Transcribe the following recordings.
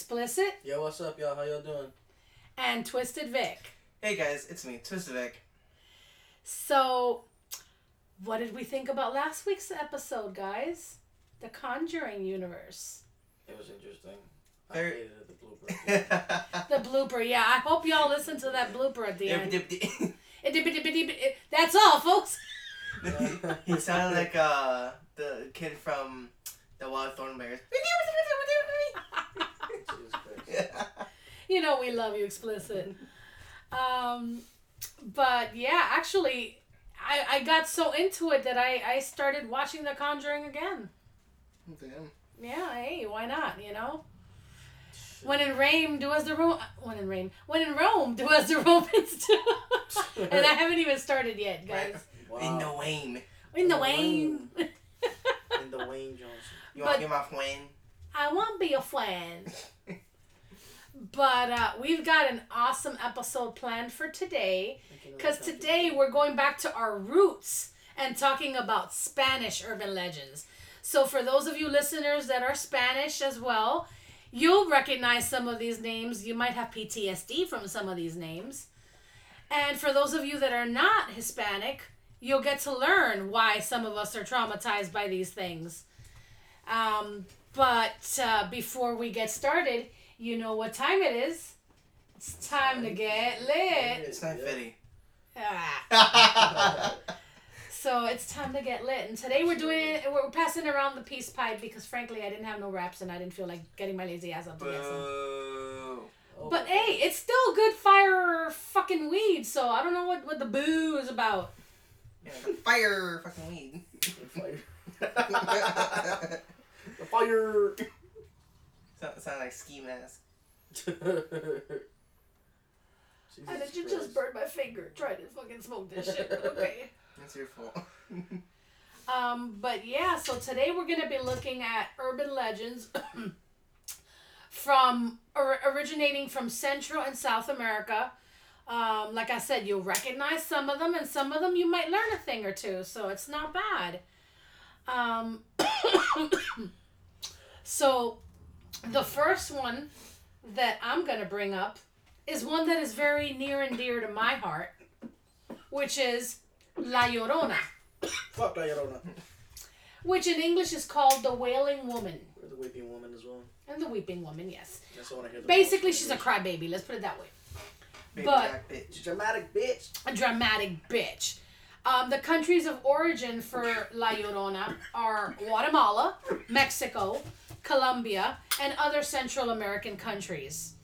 Explicit Yo, what's up, y'all? How y'all doing? and Twisted Vic. Hey guys, it's me, Twisted Vic. So, what did we think about last week's episode, guys? The Conjuring universe. It was interesting. I Very- hated it, the blooper. The blooper, yeah. I hope y'all listened to that blooper at the end. That's all, folks. He sounded like uh the kid from the Wild Thornberrys. You know we love you, explicit. Um, but yeah, actually, I, I got so into it that I, I started watching The Conjuring again. Damn. Yeah, hey, why not? You know. When in Rome, do as the Rome. When in Rome, when in Rome, do as the Romans do. and I haven't even started yet, guys. Wow. In the Wayne. In the Wayne. In the Wayne Johnson. You want to be my friend? I want to be a friend. But uh, we've got an awesome episode planned for today. Because today we're going back to our roots and talking about Spanish urban legends. So, for those of you listeners that are Spanish as well, you'll recognize some of these names. You might have PTSD from some of these names. And for those of you that are not Hispanic, you'll get to learn why some of us are traumatized by these things. Um, but uh, before we get started, you know what time it is. It's time to get lit. It's not fitty. Ah. So it's time to get lit, and today we're doing it. We're passing around the peace pipe because, frankly, I didn't have no raps and I didn't feel like getting my lazy ass up to get some. But hey, it's still good fire fucking weed. So I don't know what what the boo is about. Yeah, fire fucking weed. The fire. The fire. Sound, sound like ski mask. How did you just burn my finger trying to fucking smoke this shit? Okay. That's your fault. Um, but yeah, so today we're gonna be looking at urban legends from or, originating from Central and South America. Um, like I said, you'll recognize some of them, and some of them you might learn a thing or two, so it's not bad. Um, so the first one that I'm gonna bring up is one that is very near and dear to my heart, which is La Llorona Fuck La Llorona. which in English is called the Wailing Woman. We're the weeping woman as well. And the Weeping Woman, yes. That's one I hear Basically, she's a crybaby, let's put it that way. Baby But- bitch. dramatic bitch. A dramatic bitch. Um, the countries of origin for La Llorona are Guatemala, Mexico, Colombia, and other Central American countries.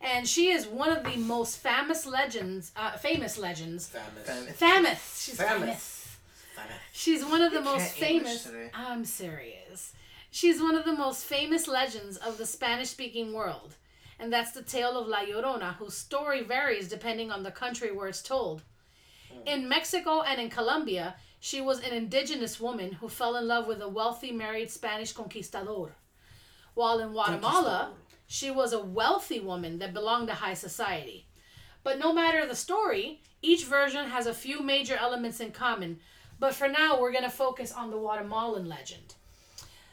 And she is one of the most famous legends, uh, famous legends. Famous. Famous. Famous. She's Famous. famous. Famous. She's one of the You most famous. I'm serious. She's one of the most famous legends of the Spanish speaking world. And that's the tale of La Llorona, whose story varies depending on the country where it's told. In Mexico and in Colombia, she was an indigenous woman who fell in love with a wealthy married Spanish conquistador. While in Guatemala, she was a wealthy woman that belonged to high society. But no matter the story, each version has a few major elements in common. But for now, we're going to focus on the Guatemalan legend.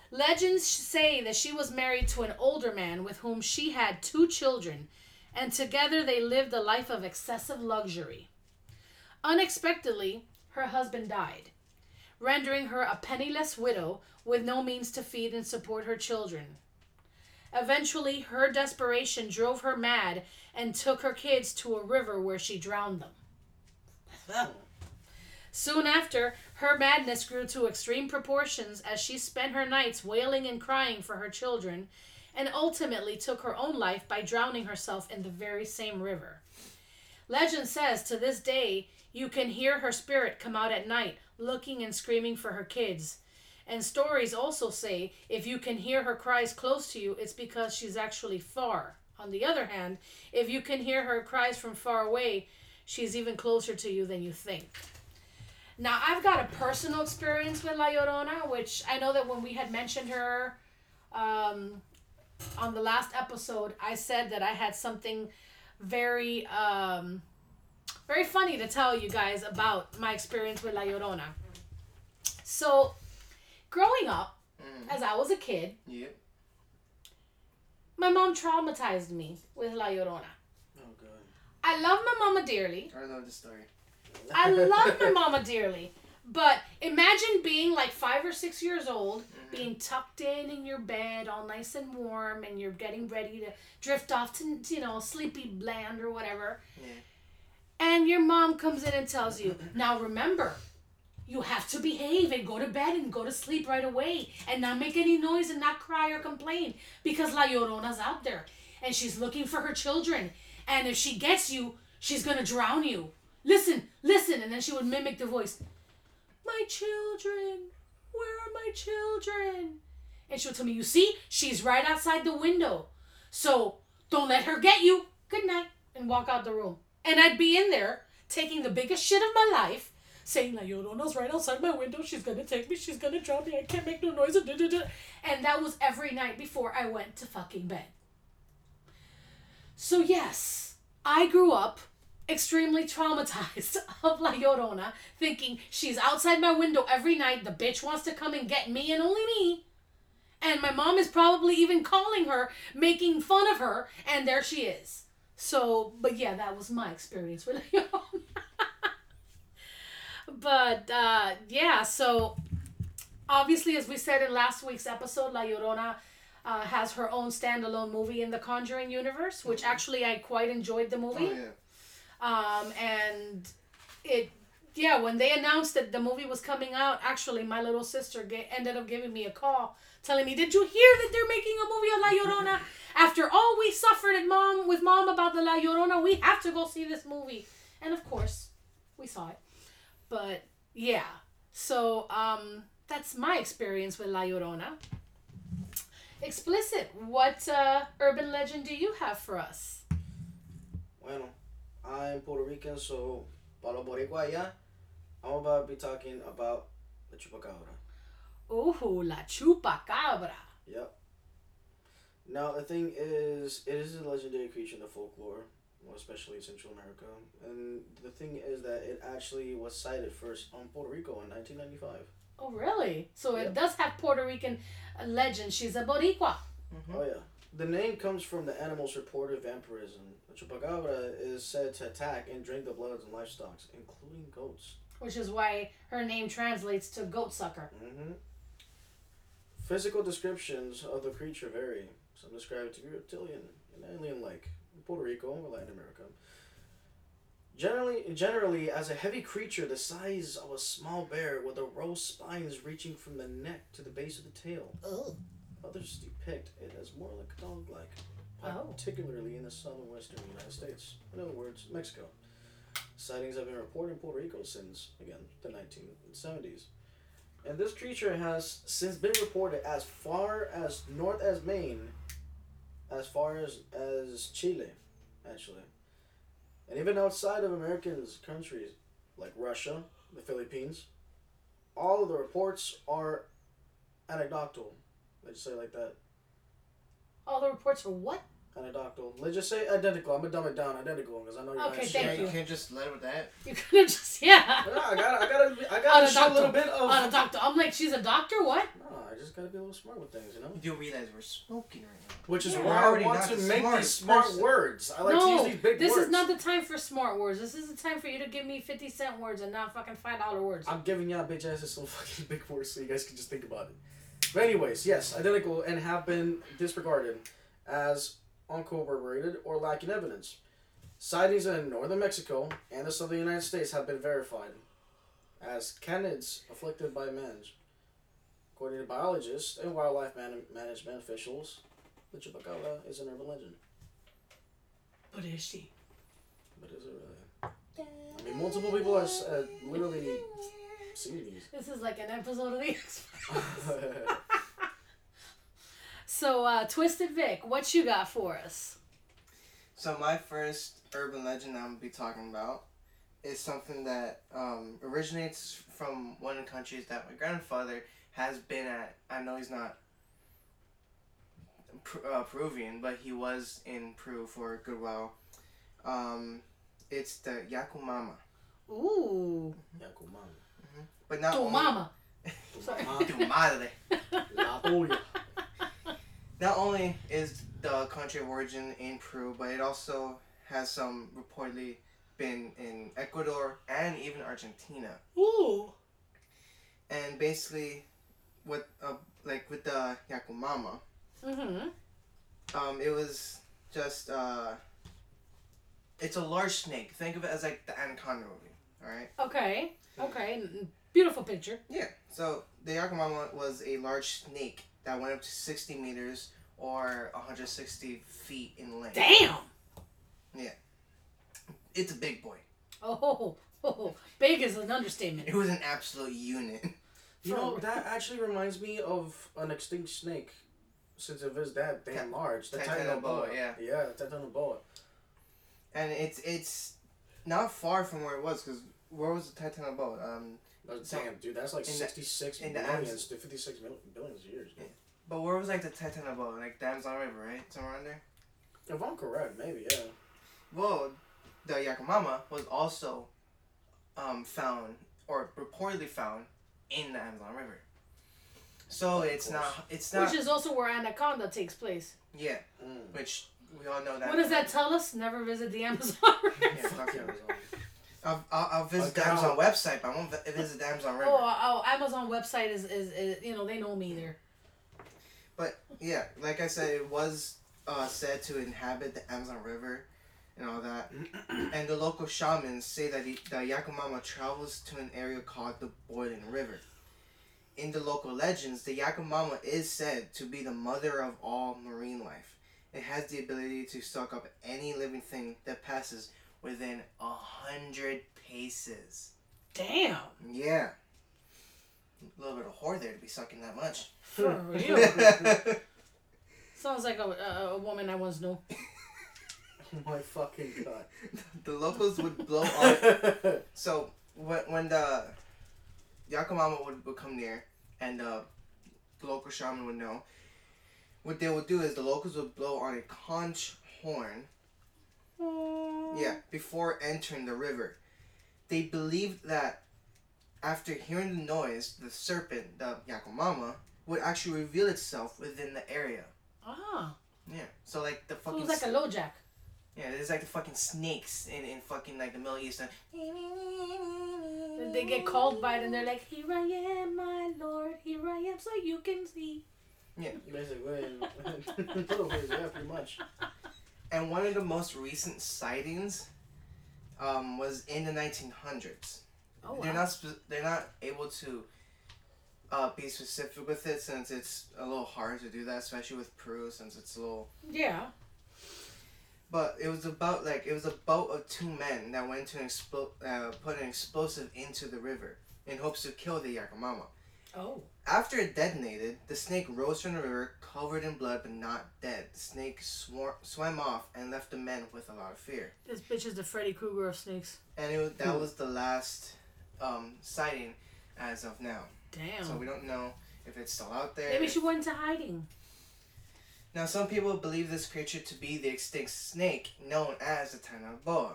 Legends say that she was married to an older man with whom she had two children, and together they lived a life of excessive luxury. Unexpectedly, her husband died, rendering her a penniless widow with no means to feed and support her children. Eventually, her desperation drove her mad and took her kids to a river where she drowned them. Soon after, her madness grew to extreme proportions as she spent her nights wailing and crying for her children, and ultimately took her own life by drowning herself in the very same river. Legend says to this day, you can hear her spirit come out at night, looking and screaming for her kids. And stories also say if you can hear her cries close to you, it's because she's actually far. On the other hand, if you can hear her cries from far away, she's even closer to you than you think. Now, I've got a personal experience with La Llorona, which I know that when we had mentioned her um, on the last episode, I said that I had something very, um, very funny to tell you guys about my experience with La Llorona. So, growing up, Mm. as I was a kid, my mom traumatized me with La Llorona. Oh god. I love my mama dearly. I love the story. I love my mama dearly. But imagine being like five or six years old, Mhm. being tucked in in your bed, all nice and warm, and you're getting ready to drift off to, you know, sleepy land or whatever. Yeah. And your mom comes in and tells you, now remember, you have to behave and go to bed and go to sleep right away and not make any noise and not cry or complain because La Llorona's out there and she's looking for her children. And if she gets you, she's gonna drown you. Listen, listen. And then she would mimic the voice, My children, where are my children? And she would tell me, You see, she's right outside the window. So don't let her get you. Good night. And walk out the room. And I'd be in there taking the biggest shit of my life, saying, La Llorona's right outside my window. She's gonna take me. She's gonna drop me. I can't make no noise. da, da, da." And that was every night before I went to fucking bed. So, yes, I grew up extremely traumatized of La Llorona, thinking she's outside my window every night. The bitch wants to come and get me and only me. And my mom is probably even calling her, making fun of her, and there she is. So, but yeah, that was my experience with La Llorona. but uh, yeah, so obviously, as we said in last week's episode, La Llorona uh, has her own standalone movie in the Conjuring universe, which actually I quite enjoyed the movie. Oh, yeah. Um, and it, yeah, when they announced that the movie was coming out, actually, my little sister ga- ended up giving me a call telling me, Did you hear that they're making a movie of La Llorona? After all we suffered at mom with mom about the La Llorona, we have to go see this movie. And of course, we saw it. But yeah, so um, that's my experience with La Llorona. Explicit, what uh, urban legend do you have for us? Bueno, I'm Puerto Rican, so para los boricua I'm about to be talking about the chupacabra. Ooh, La Chupacabra. Yep. Now the thing is, it is a legendary creature in the folklore, especially in Central America. And the thing is that it actually was sighted first on Puerto Rico in 1995. Oh, really? So it does have Puerto Rican legend. She's a Boricua. Mhm. Oh yeah. The name comes from the animal's reported vampirism. The chupacabra is said to attack and drink the blood of livestock, including goats. which is why her name translates to goat sucker. hmm Physical descriptions of the creature vary. Some describe it to be reptilian and alien-like in Puerto Rico or Latin America. Generally, generally, as a heavy creature the size of a small bear with a row of spines reaching from the neck to the base of the tail. Oh. Others depict it as more like a dog-like, Oh. particularly in the southern western United States. In other words, Mexico. Sightings have been reported in Puerto Rico since, again, the 1970s. And this creature has since been reported as far as north as Maine, as far as, as Chile, actually. And even outside of Americans' countries, like Russia, the Philippines, all of the reports are anecdotal. Let's say like that. All the reports are what? Anecdotal. Let's just say identical. I'm gonna dumb it down. Identical because I know you're Okay, not thank Yeah, you you. can't just let it with that. You could have just, yeah. No, I gotta, I gotta, I gotta show a little bit of. On a doctor. I'm like, she's a doctor? What? No, I just gotta be a little smart with things, you know. You do realize we're smoking right now. Which is Yeah. why We're I already want not to the make these smartest smart person. words. I like to no, use these big this words. is not the time for smart words. This is the time for you to give me 50 cent words and not fucking $5 words. I'm giving y'all bitch asses some fucking big words so you guys can just think about it. But anyways, yes, identical and have been disregarded as uncorroborated or lacking evidence. Sightings in northern Mexico and the southern United States have been verified as canids afflicted by mange. According to biologists and wildlife man- management officials, the chupacabra is an urban legend. But is she? But is it really? I mean, multiple people have uh, literally seen these. This is like an episode of the X-Files. So, uh, Twisted Vic, what you got for us? So my first urban legend I'm gonna be talking about is something that um, originates from one of the countries that my grandfather has been at. I know he's not uh, Peruvian, but he was in Peru for a good while. Um, it's the Yakumama, Ooh, Yakuman. but not tu only, mama. Sorry. mamá, Tu madre. la tuya. Not only is the country of origin in Peru, but it also has some reportedly been in Ecuador and even Argentina. Ooh. And basically, with uh, like with the Yakumama, Mm-hmm. um, it was just uh, it's a large snake. Think of it as like the anaconda movie. All right. Okay. Okay. Beautiful picture. Yeah. So the Yakumama was a large snake that went up to sixty meters or 160 feet in length. Damn. Yeah. It's a big boy. Oh, oh, big is an understatement. It was an absolute unit. You know, that actually reminds me of an extinct snake. Since it was that damn Ti- large. The Titanoboa, Titanoboa. yeah. Yeah, the Titanoboa. and it's it's not far from where it was because where was the Titanoboa? Um, But So, damn, dude, that's like in the- 66 the billions Amaz- to 56 mil- billions years. Yeah. but where was like the Titanoboa? Like the Amazon River, right? Somewhere around there. If I'm correct, maybe, yeah. Well, the Yakumama was also um, found or reportedly found in the Amazon River. So Of it's not. It's not. Which is also where Anaconda takes place. yeah, Mm. which we all know that. What does that tell us? Never visit the Amazon River. Yeah, Fuck fuck. Amazon. I'll, I'll, I'll visit Okay, the Amazon website, but I won't visit the Amazon River. Oh, oh, Amazon website is, is, is you know they know me there. But yeah, like I said, it was uh, said to inhabit the Amazon River and all that. and the local shamans say that the, the Yakumama travels to an area called the Boiling River. In the local legends, the Yakumama is said to be the mother of all marine life. It has the ability to suck up any living thing that passes within a hundred paces. Damn, Yeah. A little bit of whore there to be sucking that much. for real. Sounds like a, a, a woman I once knew. Oh my fucking god. the locals would blow on. So when when the Yakumama would, would come near and uh, the local shaman would know, what they would do is the locals would blow on a conch horn. Yeah, before entering the river. They believed that after hearing the noise, the serpent, the Yakumama, would actually reveal itself within the area. Ah, Yeah. So like the so it was like a LoJack. yeah, there's like the fucking snakes in, in fucking like the Middle East. And They get called by it and they're like, "Here I am, my lord. Here I am, so you can see." Yeah. Basically, in little ways, yeah, pretty much. And one of the most recent sightings um, was in the 1900s. Oh wow. They're not spe- they're not able to uh, be specific with it since it's a little hard to do that, especially with Peru since it's a little. Yeah. But it was about like it was a boat of two men that went to explode uh, put an explosive into the river in hopes to kill the Yakumama. Oh. After it detonated, the snake rose from the river, covered in blood but not dead. The snake swar- swam off and left the men with a lot of fear. This bitch is the Freddy Krueger of snakes. And it that Hmm. was the last um, sighting as of now. Damn. So we don't know if it's still out there. Maybe she went into hiding. Now, some people believe this creature to be the extinct snake known as the Titanoboa,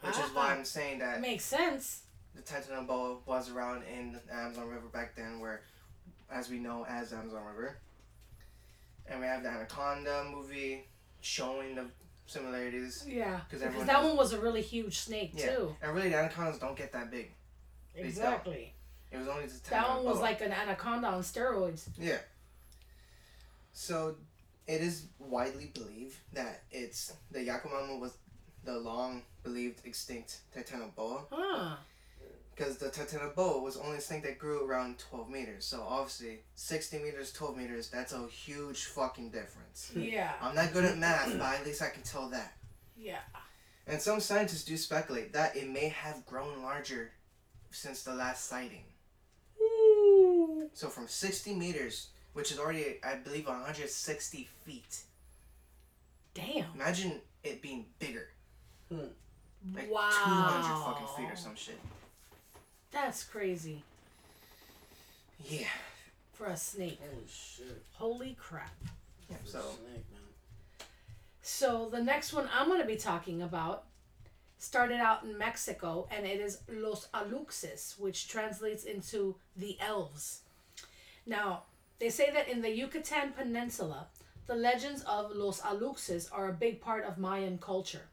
which is why Ah. I'm saying that Makes sense. The Titanoboa was around in the Amazon River back then, where, as we know, as Amazon River. And we have the Anaconda movie showing the similarities. Yeah. 'Cause Because that knows- one was a really huge snake Yeah. too. And really, the anacondas don't get that big. Exactly. It was only the Titanoboa. That one was like an anaconda on steroids. Yeah. So, it is widely believed that it's the Yakumama was the long believed extinct Titanoboa Huh. Because the Titanoboa was only a snake that grew around 12 meters. So obviously, 60 meters, 12 meters, that's a huge fucking difference. Yeah. I'm not good at math, but at least I can tell that. Yeah. And some scientists do speculate that it may have grown larger since the last sighting. Ooh. So from 60 meters, which is already, I believe, 160 feet. Damn. Imagine it being bigger. Hmm. Like wow. 200 fucking feet or some shit. That's crazy Yeah. for a snake. Holy shit. Holy crap. yeah so, snake, man. So the next one I'm going to be talking about started out in Mexico and it is Los Aluxes, which translates into the elves. Now, they say that in the Yucatan Peninsula, the legends of Los Aluxes are a big part of Mayan culture.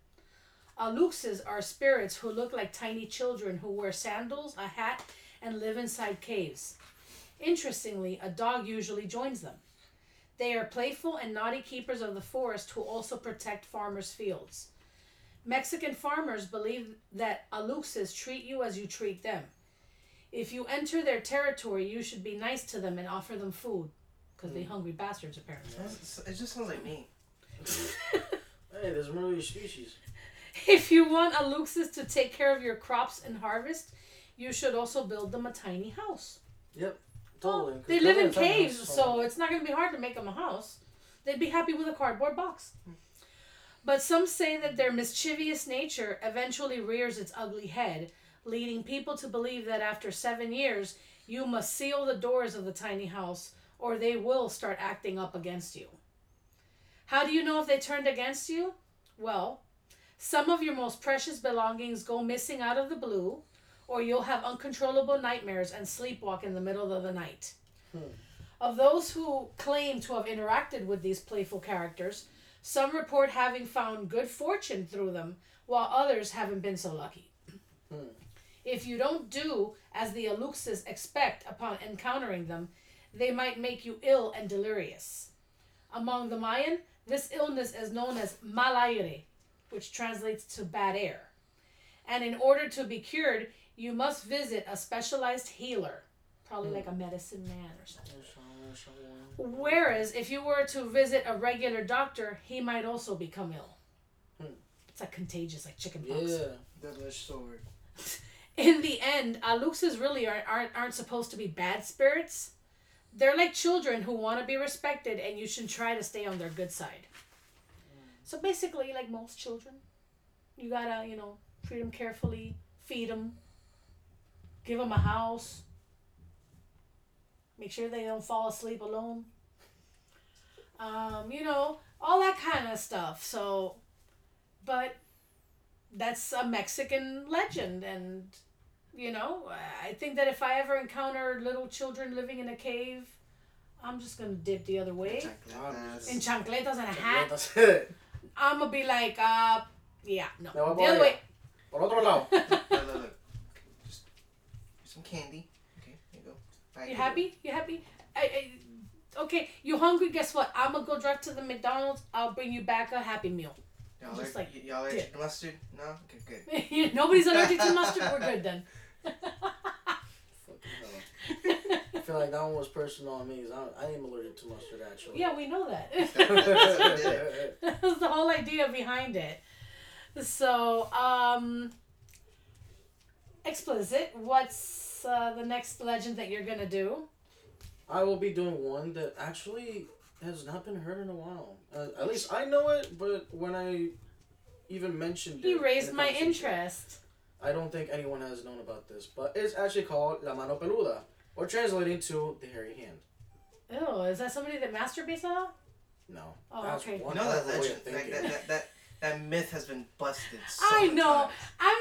Aluxes are spirits who look like tiny children who wear sandals, a hat, and live inside caves. Interestingly, a dog usually joins them. They are playful and naughty keepers of the forest who also protect farmers' fields. Mexican farmers believe that aluxes treat you as you treat them. If you enter their territory, you should be nice to them and offer them food. Because they hmm. hungry bastards, apparently. Sounds- It just sounds like me. Hey, there's more of your species. If you want aluxes to take care of your crops and harvest, you should also build them a tiny house. Yep. Well, they live in living a tiny caves, house, so it's not going to be hard to make them a house. They'd be happy with a cardboard box. But some say that their mischievous nature eventually rears its ugly head, leading people to believe that after seven years, you must seal the doors of the tiny house or they will start acting up against you. How do you know if they turned against you? Well, some of your most precious belongings go missing out of the blue, or you'll have uncontrollable nightmares and sleepwalk in the middle of the night. Of those who claim to have interacted with these playful characters, some report having found good fortune through them, while others haven't been so lucky. Hmm. If you don't do as the Aluxes expect upon encountering them, they might make you ill and delirious. Among the Mayan, this illness is known as mal aire, which translates to bad air. And in order to be cured, you must visit a specialized healer, probably like a medicine man or something. Whereas if you were to visit a regular doctor, he might also become ill. Hmm. It's like contagious, like chickenpox. Yeah. Double-edged sword. In the end, Aluxes really aren't, aren't aren't supposed to be bad spirits. They're like children who want to be respected, and you should try to stay on their good side. So basically, like most children, you gotta you know treat them carefully, feed them, give them a house, make sure they don't fall asleep alone. Um, you know all that kind of stuff. So, but that's a Mexican legend, and you know, I think that if I ever encounter little children living in a cave, I'm just gonna dip the other way Chancletas. in chancletas and a hat. That's. I'm gonna be like, uh, yeah, no, Me voy the por other way. Por otro lado. Look, look, look. Just some candy. Okay, here you go. Bye, You here happy? You happy? I, I, okay, you hungry? Guess what? I'm gonna go drive to the McDonald's. I'll bring you back a Happy Meal. you go. Y'all, Just are, like y- y'all allergic to mustard? No? Okay, good. Nobody's allergic to mustard. We're good then. I feel like that one was personal on me 'cause I, I am allergic to mustard actually. yeah, we know that. that was the whole idea behind it. So, um, explicit. What's uh, the next legend that you're gonna do? I will be doing one that actually has not been heard in a while. Uh, at least I know it, but when I even mentioned it, He in raised my interest. I don't think anyone has known about this, but it's actually called La Mano Peluda, or translating to the hairy hand. Oh, is that somebody that masturbates a lot? No, Oh, that's okay. one You know that way legend, of thinking. that, that, that, that myth has been busted so I know. times. I'm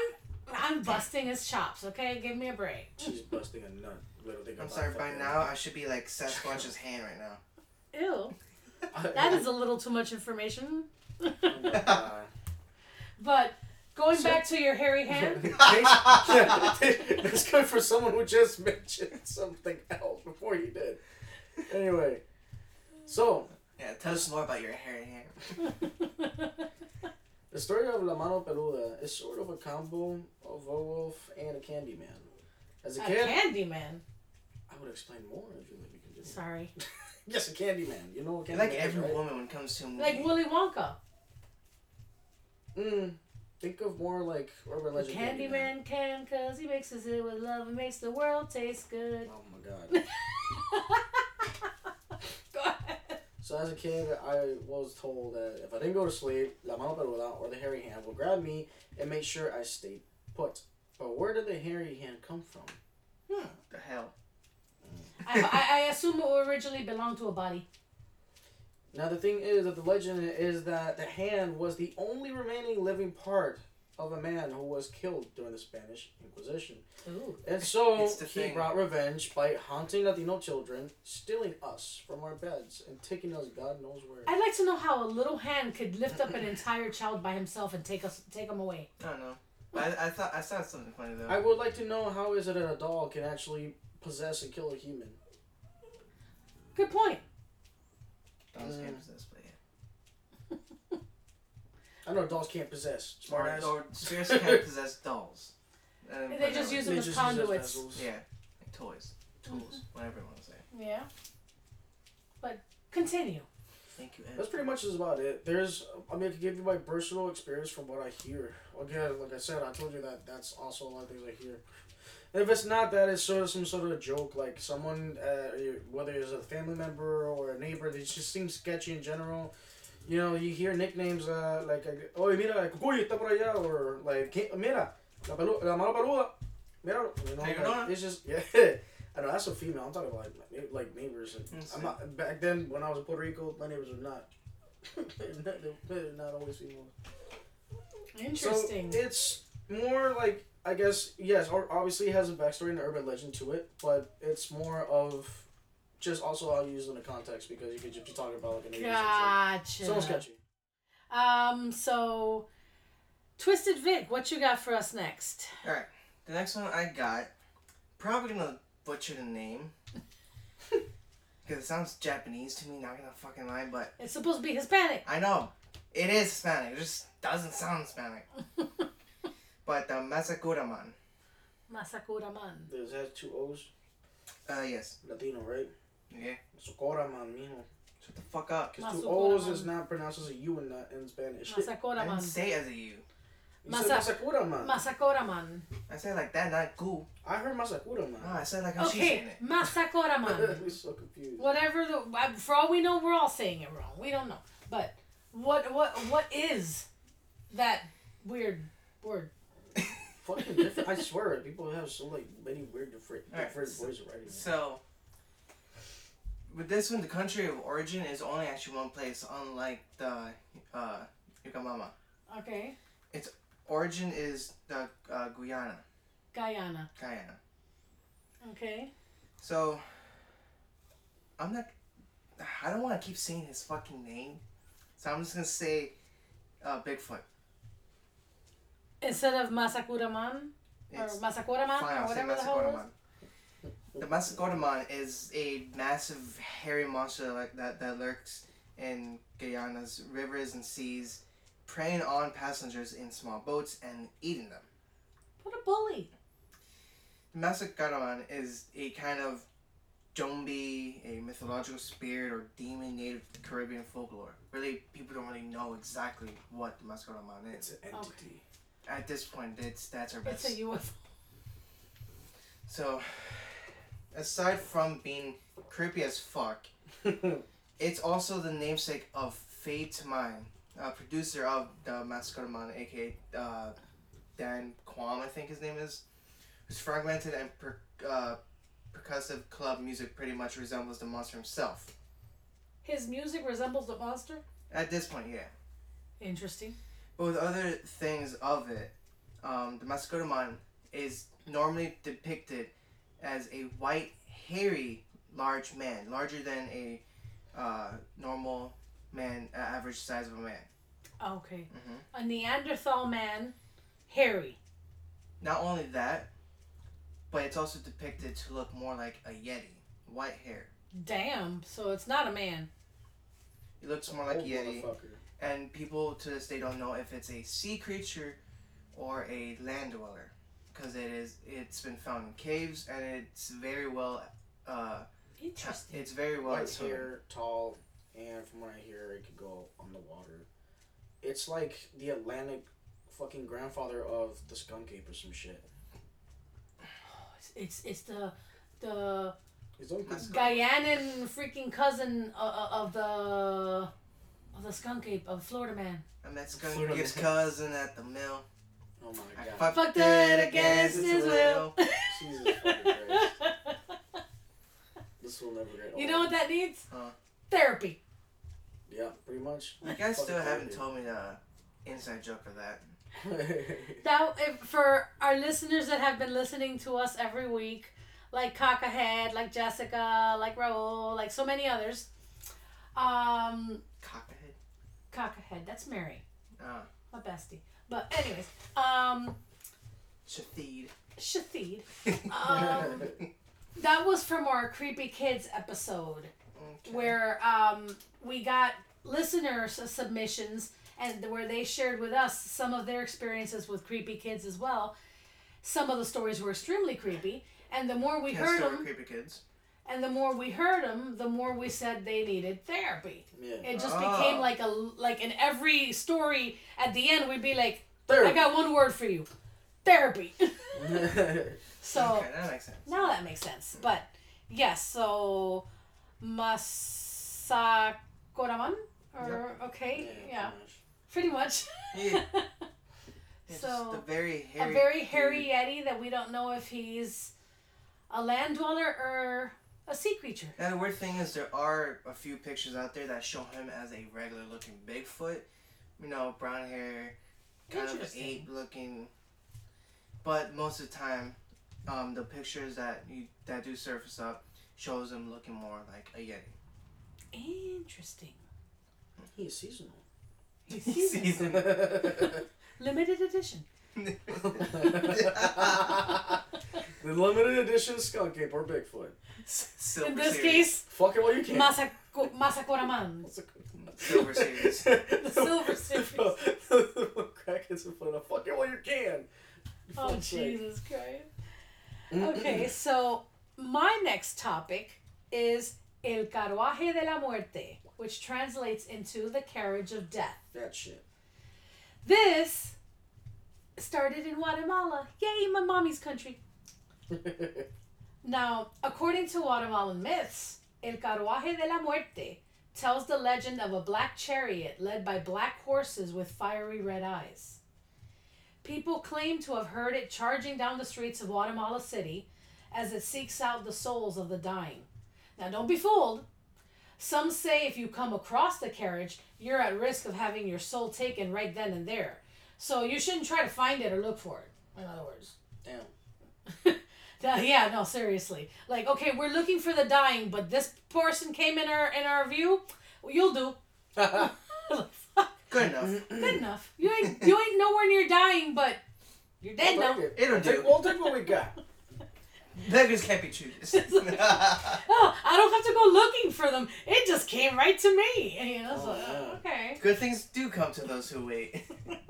I'm busting his chops. Okay, give me a break. She's busting a nut. Literally I'm sorry, by fucking- now I should be like Sasquatch's hand right now. Ew, that is a little too much information. Oh. But going So- back to your hairy hand, yeah, that's good for someone who just mentioned something else before you did. Anyway, so Yeah, tell us more about your hairy hand. the story of La Mano Peluda is sort of a combo of a wolf and a candy man. As a a kid, candy man. I would explain more if you let me continue. Sorry, Yes, a candy man. You know what candy like man every right? woman when it comes to a movie. like Willy Wonka. Mm, think of more like urban The legend. candy man can, cause he mixes it with love and makes the world taste good. Oh my god. Go ahead. So as a kid, I was told that if I didn't go to sleep, La Mano Peluda or the hairy hand would grab me and make sure I stayed put. But where did the hairy hand come from? Hmm. the hell. I, I, I assume it originally belonged to a body. Now the thing is that the legend is that the hand was the only remaining living part of a man who was killed during the Spanish Inquisition. Ooh. And so the he thing. brought revenge by haunting Latino children, stealing us from our beds, and taking us God knows where. I'd like to know how a little hand could lift up an entire child by himself and take us take him away. I don't know. I, I thought I saw something funny though. I would like to know how is it that a doll can actually possess and kill a human? Good point. Dolls can't possess, but yeah. I know dolls can't possess. Or, Smart ass. or spirits can't possess dolls. Uh, They just use them as conduits. vessels. Yeah, like toys, tools, whatever you want to say. Yeah. But continue. Thank you. Ed. That's pretty much is about it. There's, I mean, I can give you my personal experience from what I hear. Again, like I said, I told you that that's also a lot of things I hear. And if it's not that, it's sort of some sort of joke, like someone, uh, whether it's a family member or a neighbor, they just seem sketchy in general. You know, you hear nicknames uh, like, "Oye, mira, Cucuy está por allá," or like, "Mira, la, pelu- la mano peluda." Mira, you know, Hey, like, it's just yeah. I know that's a female. I'm talking about like, like neighbors. And I'm not back then when I was in Puerto Rico. My neighbors were not. they're, not they're not always female. Interesting. So it's more like I guess yes, or obviously it has a backstory and urban legend to it, but it's more of just also I'll use it in the context because you could just be talking about like a neighbor. gotcha. So sketchy. Um. So, Twisted Vic, what you got for us next? All right, the next one I got, probably gonna butcher the name. Because it sounds Japanese to me, not gonna fucking lie, but It's supposed to be Hispanic. I know it is Hispanic. It just doesn't sound Hispanic. but the Masakura man. Masakura Man. Does it have two O's? Uh, yes. Latino, right? Yeah. Socorra man, mijo. Shut the fuck up. Because two O's is not pronounced as a U in that in Spanish. Masakura I Man. didn't say it as a U. You said Masa- Masakura man. Masakura Man. I said like that, not cool. I heard Masakura man. No, I said like how she's Okay, saying it. Masakura Man. I'm so confused. Whatever the. uh, For all we know, we're all saying it wrong. We don't know. But what what what is that weird word? Fucking different. I swear, people have so like many weird different Alright, different so- ways of writing. So, with this one, the country of origin is only actually one place, unlike the uh, Yukamama. Okay, Its Origin is the uh, Guyana, Guyana. Guyana. Okay. So, I'm not. I don't want to keep saying his fucking name, so I'm just gonna say uh, Bigfoot. Instead of Masakura Man or It's Masakura fine, or whatever the hell it is. The Masakotaman is a massive hairy monster like that that lurks in Guyana's rivers and seas, preying on passengers in small boats and eating them. What a bully. The Masakotaman is a kind of Jombi, a mythological spirit or demon native to Caribbean folklore. Really, people don't really know exactly what the Masakotaman It's is. an entity. At this point, it's that's our It's best. a UFO. So, aside from being creepy as fuck, it's also the namesake of Faye Mine, a producer of the Mascotaman, aka uh, Dan Quam, I think his name is, whose fragmented and per, uh, percussive club music pretty much resembles the monster himself. His music resembles the monster. At this point, yeah. Interesting. But with other things of it, um, the Mascotaman is normally depicted as a white, hairy, large man, larger than a uh, normal man, uh, average size of a man. Okay. Mhm. A Neanderthal man, hairy. Not only that, but it's also depicted to look more like a yeti, white hair. Damn. So it's not a man. He looks more like a yeti, motherfucker. And people to this day don't know if it's a sea creature or a land dweller, because it is. It's been found in caves, and it's very well. Uh, Interesting. It's very well. White swimming. hair, tall, and from what I hear, it could go on the water. It's like the Atlantic fucking grandfather of the skunk ape or some shit. It's it's, it's the the His own That's- Guyanan freaking cousin of, of the of the skunk ape of Florida man. A Mexican Florida gives man. cousin at the mill. Oh my I god. fucked, Fucked it against his will. Jesus fucking Christ. This will never get old. you know what that needs? Huh. Therapy. Yeah, pretty much. You guys still Fucking haven't therapy. told me the inside joke of that. That if, for our listeners that have been listening to us every week, like Cockahead, like Jessica, like Raul, like so many others. Um, Cockahead. Cockahead, that's Mary, Ah, my bestie. But anyways, um, Shathid. Shathid. Um, that was from our Creepy Kids episode. Okay. where um, we got listeners submissions and where they shared with us some of their experiences with creepy kids as well. Some of the stories were extremely creepy, and the more we Can't heard them, creepy kids. And the more we heard them, the more we said they needed therapy. yeah. It just Oh. became like a like in every story at the end we'd be like, There. I got one word for you, therapy. so. okay, that makes sense. Now that makes sense. But yes, so Masakoraman? Or okay, yeah. Pretty much. Yeah. Yeah, so just a very a very hairy yeti that we don't know if he's a land dweller or a sea creature. And the weird thing is, there are a few pictures out there that show him as a regular looking Bigfoot. You know, brown hair, kind of ape looking. But most of the time, um, the pictures that you that do surface up shows him looking more like a yeti. Interesting. he He's seasonal. Season. Limited edition. The limited edition skunk ape or Bigfoot. Silver In this series. case, Fuck it while you can. Masako- Masakoraman. Silver series. The silver series. Crackheads in front of fuck it while you can. Oh, Fuck's sake. Jesus Christ. Okay, so my next topic is El Carruaje de la Muerte, which translates into the carriage of death. That shit. This started in Guatemala. Yay, my mommy's country. Now, according to Guatemalan myths, El Carruaje de la Muerte tells the legend of a black chariot led by black horses with fiery red eyes. People claim to have heard it charging down the streets of Guatemala City as it seeks out the souls of the dying. Now, don't be fooled. Some say if you come across the carriage, you're at risk of having your soul taken right then and there. So you shouldn't try to find it or look for it, in other words. Damn. Yeah, yeah, no, seriously. Like, okay, we're looking for the dying, but this person came in our in our view. Well, you'll do. Good enough. Good enough. You ain't you ain't nowhere near dying, but you're dead now. It'll do. We'll take what we got. Beggars can't be choosers. Oh, I don't have to go looking for them. It just came right to me. And, you know, so, Oh, okay. Good things do come to those who wait.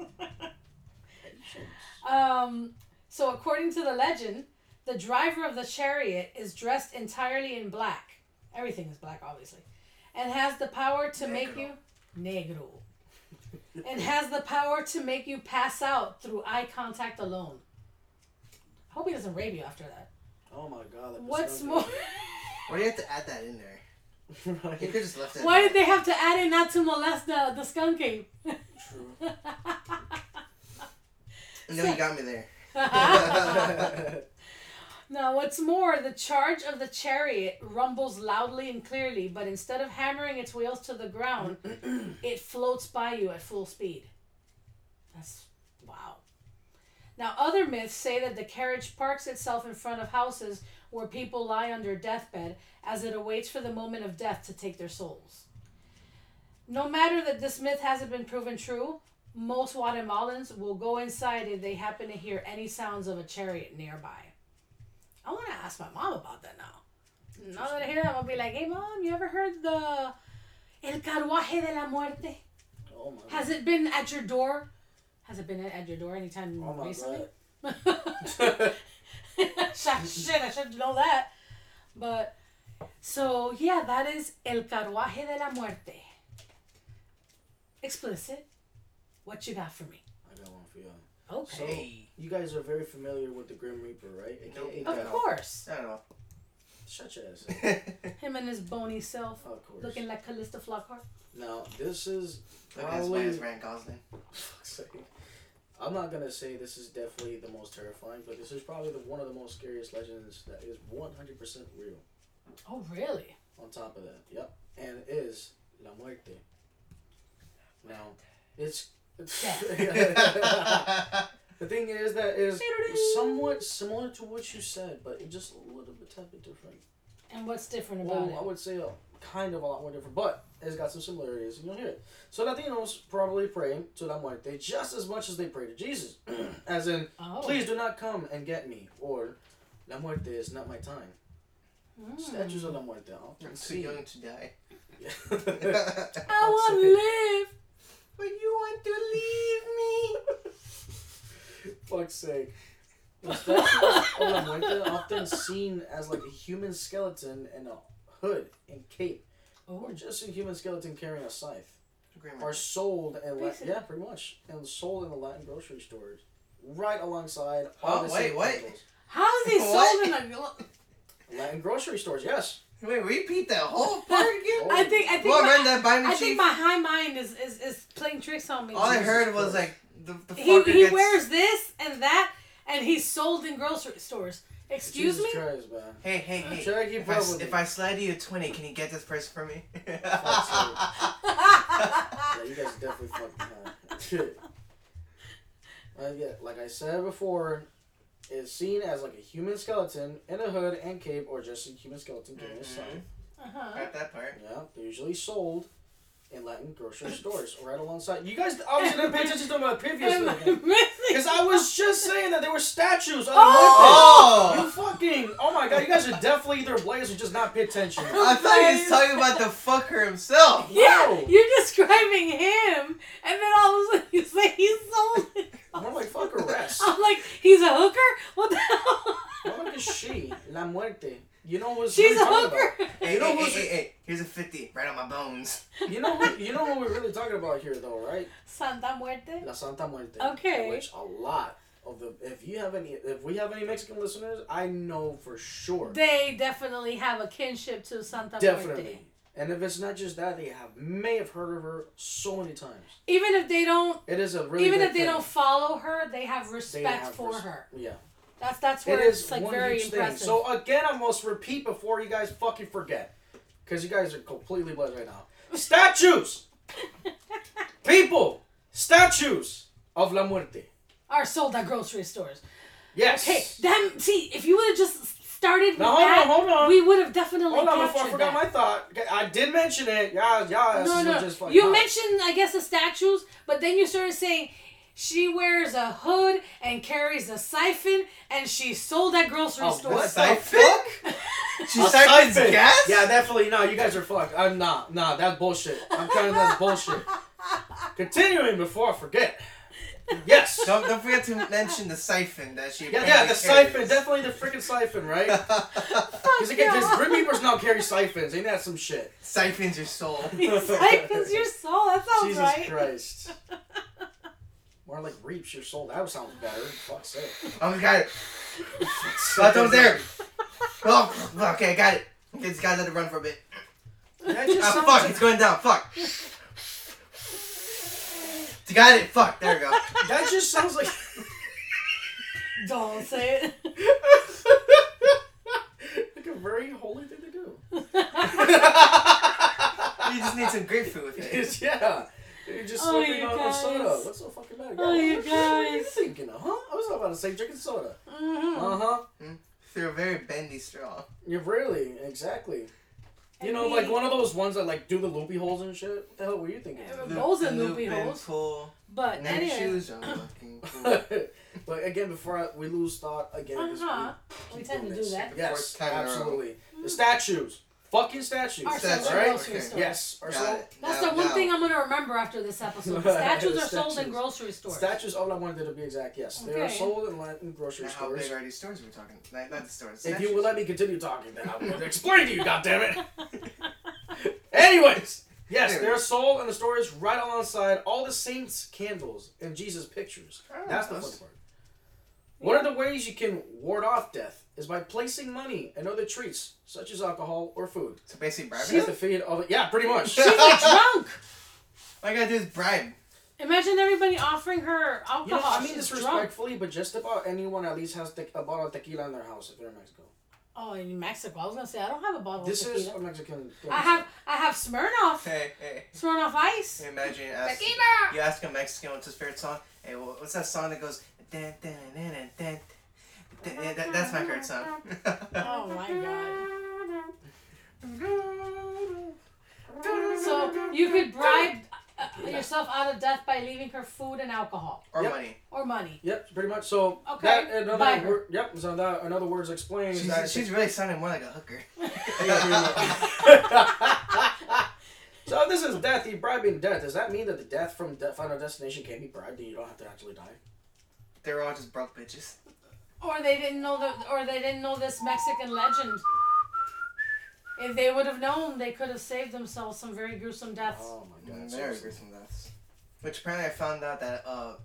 Um, so according to the legend, the driver of the chariot is dressed entirely in black. Everything is black, obviously, and has the power to make you negro, and has the power to make you pass out through eye contact alone. I hope he doesn't rape you after that. Oh my god. that What's sounds more? Why do you have to add that in there? good. You could just left it. Why did they have to add in not to molest the the skunk ape? True. No, you got me there. Now, what's more, the charge of the chariot rumbles loudly and clearly, but instead of hammering its wheels to the ground, it floats by you at full speed. That's wow. Now, other myths say that the carriage parks itself in front of houses where people lie on their deathbed as it awaits for the moment of death to take their souls. No matter that this myth hasn't been proven true, most Guatemalans will go inside if they happen to hear any sounds of a chariot nearby. I want to ask my mom about that now. Now that I hear that, I'll be like, hey, mom, you ever heard the El Carruaje de la Muerte? oh Has it been at your door? Has it been at your door anytime Oh my recently? god. Shit, I should know that. But, so yeah, that is El Carruaje de la Muerte. Explicit. What you got for me? I got one for y'all. Okay. Hey. You guys are very familiar with the Grim Reaper, right? Nope. Of course. I don't Shut your ass. know. Him and his bony self. Of course. Looking like Calista Flockhart. Now this is Look, that's why probably. Ryan Gosling. fuck's sake. I'm not gonna say this is definitely the most terrifying, but this is probably the, one of the most scariest legends that is 100% real. Oh, really? On top of that, yep, and it is La Muerte. Now, it's the thing is that is somewhat similar to what you said, but it just a little bit, tad bit different. And what's different about it? Well, I would say uh, kind of a lot more different, but it's got some similarities, and you'll hear it. So Latinos probably pray to La Muerte just as much as they pray to Jesus, as in, Oh. please do not come and get me, or La Muerte is not my time. Mm. Statues of La Muerte. I'll I'm too see. young to die. I want to live. But you want to leave me? Fuck's sake. The statue of La Muerte often seen as like a human skeleton in a hood and cape, or just a human skeleton carrying a scythe, are sold in La- yeah, pretty much, and sold in the Latin grocery stores, right alongside Oh, wait, wait, same what? candles. How is he What? sold in a? glo- Latin grocery stores, yes. Wait, repeat that whole part again? I think I think Well, my, that by me, I chief. think my high mind is, is, is playing tricks on me. All I heard was like the the he he gets. wears this and that, and he's sold in grocery stores. Excuse Jesus me. Christ, man. Hey, hey, hey! Try to If I, with if. I slide you a twenty, can you get this person for me? Yeah, you guys are definitely fucking high. uh, yeah, like I said before, is seen as like a human skeleton in a hood and cape, or just a human skeleton carrying a Mhm. sign. uh-huh. Got that part. Yeah, they're usually sold in Latin grocery stores, right alongside. You guys obviously didn't pay attention to my previous Am I Because I was just saying that there were statues on Oh! the oh! You fucking! Oh my god, you guys are definitely either blazed or just not pay attention. I thought he was talking about the fucker himself. Yeah, Wow. you're describing him, and then all of a sudden you say he's sold. in More like fuck a rest. I'm like, he's a hooker? What the hell? More like she, La Muerte. You know what's She's really a talking about? hooker. Hey, You know hey, who's- hey, hey, hey, here's a fifty, right on my bones. You know who, you know what we're really talking about here though, right? Santa Muerte. La Santa Muerte. Okay. Which a lot of the if you have any if we have any Mexican listeners, I know for sure. They definitely have a kinship to Santa Definitely. Muerte. Definitely. And if it's not just that, they have may have heard of her so many times. Even if they don't, It is a really even if they thing. don't follow her, they have They respect have for res- her. Yeah. That's that's It where is it's like very impressive. thing. So again, I must repeat before you guys fucking forget, because you guys are completely blessed right now. Statues, people, statues of La Muerte. are sold at grocery stores. Yes. Okay, then see if you would have just started with hold that, on, hold on. we would have definitely Hold on, before I forgot that. my thought. Okay, I did mention it. Yeah, yeah. no, no. You hot. mentioned, I guess, the statues, but then you started saying she wears a hood and carries a siphon, and she's sold at grocery Oh, stores. what the Siphon? fuck? She A siphons siphon. gas? Yeah, definitely. No, you guys are fucked. I'm not. Nah, that's bullshit. I'm telling you that's bullshit. Continuing before I forget. Yes. Don't, don't forget to mention the siphon that she. Yeah, yeah, apparently the siphon. Definitely the freaking siphon, right? Because again, because Grim Reapers now carry siphons. Ain't that some shit? Siphons your soul. Siphons your soul. That sounds Jesus right. Christ. More like reaps your soul. That sounds better. Fuck's sake. Oh my god. Left over there. Oh, okay, got it. Okay, this guy let it run for a bit. That just Ah, sounds fuck, like, it's going down. Fuck. Got it. Fuck. There we go. that just sounds like. Don't say it. like a very holy thing to do. You just need some grapefruit with it. It's, yeah. You're just Oh, slipping you on guys. a soda. What's so fucking bad? Oh, Yeah, guys. What are you thinking of, huh? I was about to say drinking soda. Mhm. Uh huh. Through a very bendy straw. You're really exactly. You know, like one of those ones that like do the loopy holes and shit. What the hell were you thinking? Of? Those are Loop loopy and holes. Pull. But Night anyway, shoes are looking cool. but again, before I, we lose thought again, because Uh-huh. We keep tend to do this. that. Yes, Fourth time in absolutely. The statues, fucking statues. Are That's sold right. grocery Okay. stores. Yes, are Got sold. That's Now- the one now- thing I'm gonna remember after this episode. The statues are sold in Statues. grocery stores. Statues of La Muerte to be exact. Yes, they are Okay. sold in Latin grocery Now, how stores. big are these stores we're talking? Not, not the stores. If you statues. will let me continue talking, then I will explain to you. goddammit. Anyways, yes, Anyways. they're sold in the stores right alongside all the saints' candles and Jesus' pictures. Oh, That's the fun that's- part. One of the ways you can ward off death is by placing money and other treats, such as alcohol or food, So basically, bribe at her? the feed of it. yeah, pretty much. She's a drunk. All I gotta do is bribe. Imagine everybody offering her alcohol. You know, I mean She's this drunk. respectfully, but just about anyone at least has te- a bottle of tequila in their house if they're in Mexico. Oh, in Mexico. I was gonna say I don't have a bottle This of is tequila. a Mexican. I have I have Smirnoff. Hey, hey. Smirnoff Ice. Imagine you ask, Tequila. you ask a Mexican what's his favorite song. Hey, well, what's that song that goes? Dun, dun, dun, dun, dun, dun. That, that's my favorite song. Oh my god. So you could bribe uh, yourself out of death by leaving her food and alcohol or Yep. money. or money. Yep, pretty much. So Okay, that buy another her. word. Yep. So that another words explains She's, that. she's really sounding more like a hooker. so if this is death. You bribing death. Does that mean that the death from de- Final Destination can't be bribed and you don't have to actually die? They're all just broke bitches. Or they didn't know the or they didn't know this Mexican legend. If they would have known, they could have saved themselves some very gruesome deaths. Oh my god. Mm, so- Very gruesome deaths. Which apparently I found out that uh,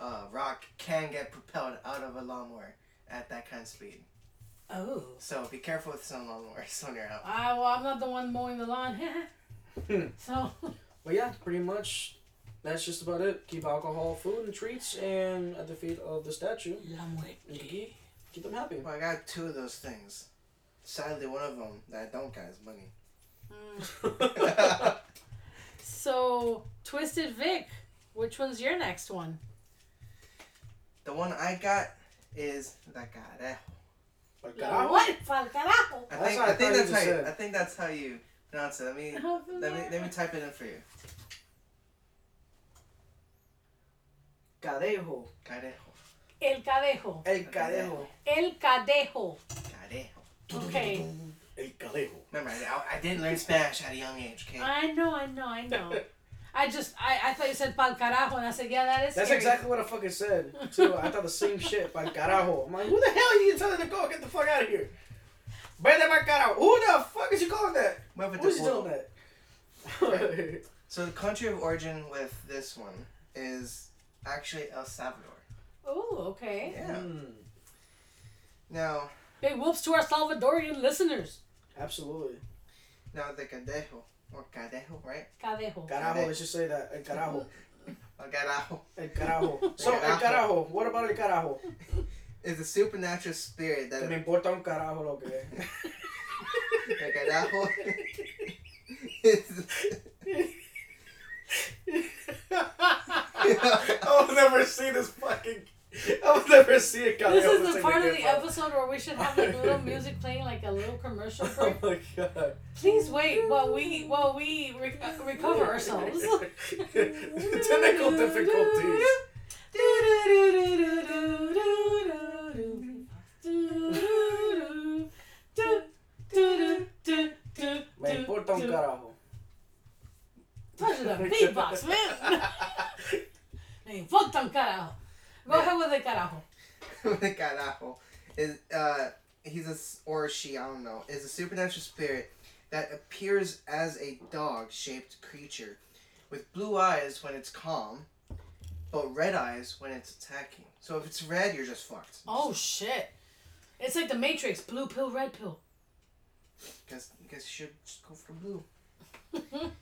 uh, rock can get propelled out of a lawnmower at that kind of speed. Oh. So be careful with some lawnmowers when you're out. Ah, well, I'm not the one mowing the lawn. so, But yeah, pretty much. That's just about it. Keep alcohol, food, and treats, and at the feet of the statue, la and muerte. keep keep them happy. Well, I got two of those things. Sadly, one of them that I don't got is money. Mm. So, Twisted Vic, which one's your next one? the one I got is La Carejo. But La carajo. what? Pa'l carajo. I That's think what I I think that's how you. I think that's how you pronounce it. Let me let me let me type it in for you. Cadejo. Carejo. El cadejo. El cadejo. El cadejo. Carejo. Okay. El cadejo. Remember, I, I didn't learn Spanish at a young age. Okay. I know, I know, I know. I just, I, I thought you said pa'l carajo, and I said, yeah, that is That's scary. exactly what I fucking said. Too. I thought the same shit. pal carajo. I'm like, who the hell are you telling to go? Get the fuck out of here. Vete by carajo. Who the fuck is you calling that? Muévete, Who's you culo. telling that? So the country of origin with this one is actually El Salvador. Oh, okay. Yeah. Mm, Now, Big whoops to our Salvadorian listeners. absolutely. now the Cadejo or Cadejo, right? Cadejo. Carajo. Let's just say that. El carajo. El Carajo El carajo. So, el carajo. What about el carajo? is a supernatural spirit that Me importa un carajo lo que es. El Carajo is I will never see this fucking. I will never see a carajo. This is the part of the bro. episode where we should have the little music playing like a little commercial oh break. Oh my god. Please wait while we while we re- recover ourselves. Technical difficulties. Me importa un carajo. The beatbox, man. Me importa un carajo. Go ahead with the carajo. the Carajo is uh he's a or she I don't know is a supernatural spirit that appears as a dog shaped creature with blue eyes when it's calm, but red eyes when it's attacking. So if it's red, you're just fucked. Oh shit! It's like the Matrix: blue pill, red pill. Guess guess you should just go for blue.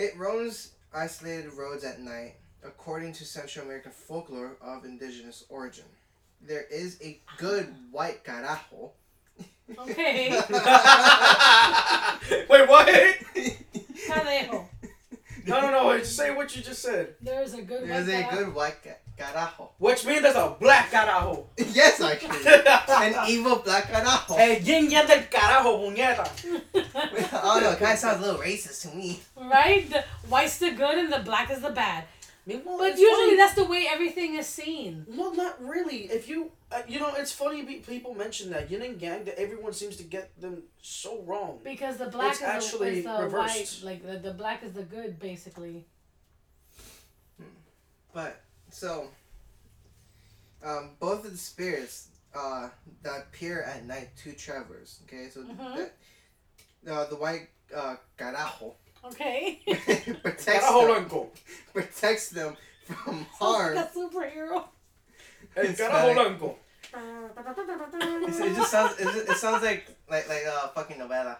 It roams isolated roads at night, according to Central American folklore of indigenous origin. There is a good white carajo. Okay, Wait, what? cadejo. No, no, no. Just say what you just said. There is a good There's white a carajo. good white ca- carajo. Which means there's a black carajo. yes, actually. An evil black carajo. El yin yang del carajo, puñeta. oh no, it kind of sounds a little racist to me. right? The white's the good and the black is the bad. Well, But usually funny. that's the way everything is seen. Well, not really. If you, uh, you know, it's funny people mention that yin and yang. That everyone seems to get them so wrong. Because the black It's is, the, actually is the white, reversed. like the, the black is the good, basically. But so, um, both of the spirits uh, that appear at night to travelers. Okay, so Mhm. that, uh, the white uh, carajo Okay. protects Carajo them, blanco. protects them from harm. like a superhero. El It's carajo like- blanco. It's- it just sounds. It, just, it sounds like like like a fucking novela.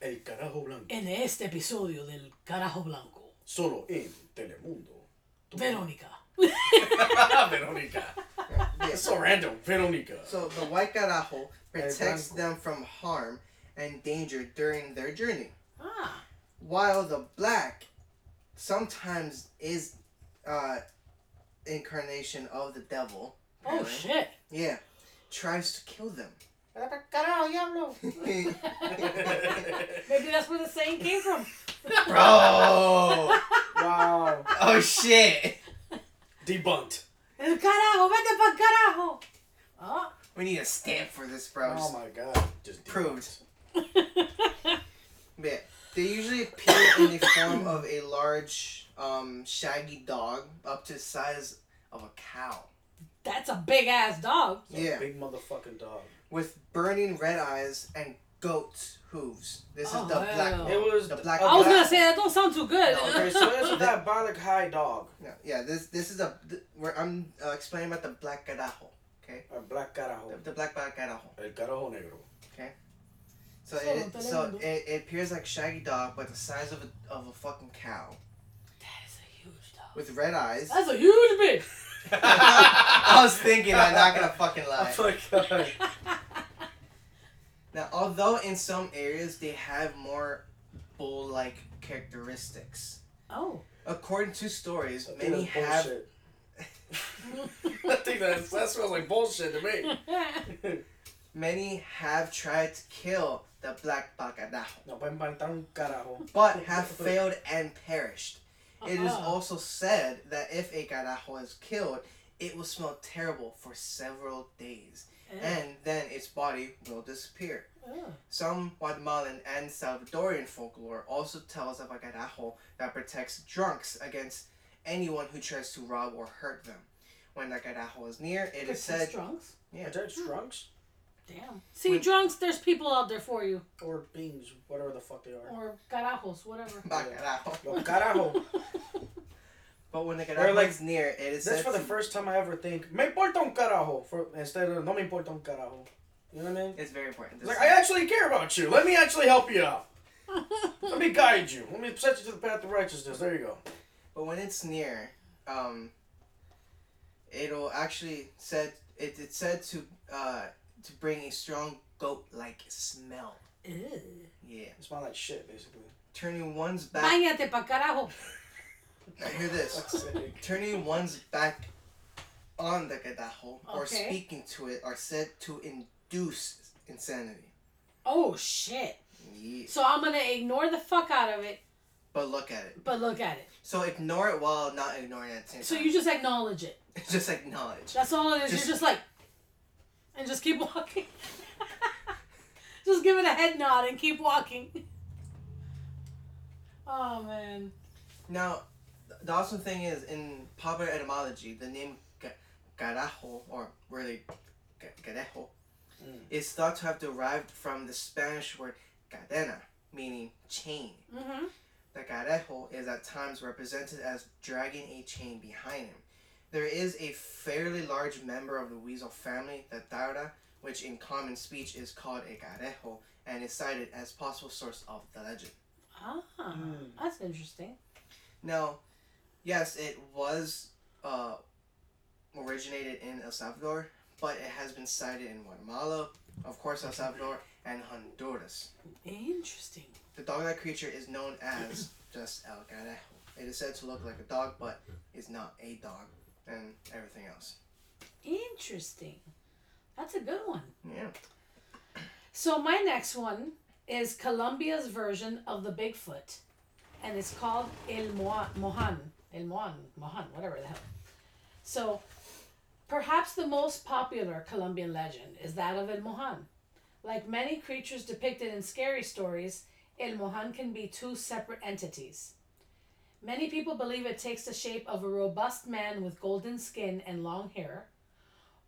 El carajo blanco. En este episodio del Carajo Blanco, Solo en Telemundo. Verónica Veronica. Yeah. It's so random. Veronica. So the white carajo protects them from harm and danger during their journey, Ah. While the black sometimes is uh, incarnation of the devil. Oh shit. Yeah, tries to kill them. Maybe that's where the saying came from. Bro! wow. Oh shit! Debunked. El carajo, vete pa carajo. Oh. We need a stamp for this, bro. Oh my god. Just Proved. debunked. Yeah, they usually appear in the form of a large, um, shaggy dog up to the size of a cow. That's a big ass dog. It's Yeah. Big motherfucking dog. with burning red eyes and goat's hooves. This Oh, is the black. hell. It was The black- a I was black- gonna say that don't sound too good. No, Okay, so it's a diabolic high dog. No, yeah, this this is a. th- Where I'm uh, explaining about the black carajo. Okay. Or black carajo. The, the black black carajo. El carajo negro. So So, it so it, it appears like shaggy dog, but the size of a of a fucking cow That is a huge dog. with red eyes. That's a huge bitch. I was thinking, I'm not gonna fucking lie. Oh my god. Now, although in some areas they have more bull-like characteristics, Oh. according to stories, I think many that's have. bullshit. I think that's, that smells like bullshit to me. Many have tried to kill the black bacadajo, No pueden plantar un carajo. but have failed and perished. It is Uh-uh. also said that if a carajo is killed, it will smell terrible for several days, eh. and then its body will disappear. Ugh. Some Guatemalan and Salvadorian folklore also tells of a carajo that protects drunks against anyone who tries to rob or hurt them. When the carajo is near, it is Protects said, drunks. yeah, Are there hmm. drunks? Damn. See, When- drunks, there's people out there for you. Or beans, whatever the fuck they are. Or carajos, whatever. "Bacarajo." Los carajo. But when the Or carajo like- is near, it is That's for the first time I ever think, me importa un carajo, for, instead of no me importa un carajo. You know what I mean? It's very important. It's like, I actually care about you. Let me actually help you out. Let me guide you. Let me set you to the path of righteousness. There you go. But when it's near, um, it'll actually said it, it's said to uh to bring a strong goat-like smell. Ew. Yeah, It smells like shit, basically. turning one's back. Báñate pa carajo. Now hear this. Turning one's back on the carajo or Okay. speaking to it are said to induce insanity. Oh shit. Yeah. So I'm gonna ignore the fuck out of it, But look at it. but look at it. So ignore it while not ignoring it at the same So time. you just acknowledge it. just acknowledge. That's all it is. Just- You're just like, and just keep walking. just give it a head nod and keep walking. Oh man. Now, the awesome thing is, in popular etymology, the name ca- carajo, or really ca- carejo, Mm. is thought to have derived from the Spanish word cadena, meaning chain. Mm-hmm. The carejo is at times represented as dragging a chain behind him. There is a fairly large member of the weasel family, the tayra, which in common speech is called a carejo, and is cited as possible source of the legend. Ah, Mm. that's interesting. Now, yes, it was uh, originated in El Salvador, but it has been sighted in Guatemala, of course, El Salvador, and Honduras. Interesting. The dog-like creature is known as just El Carejo. It is said to look like a dog, but is not a dog, and everything else. Interesting. That's a good one. Yeah. So my next one is Colombia's version of the Bigfoot, and it's called El Mohan. El Mohan, Mohan, whatever the hell. So, perhaps the most popular Colombian legend is that of El Mohan. Like many creatures depicted in scary stories, El Mohan can be two separate entities. Many people believe it takes the shape of a robust man with golden skin and long hair,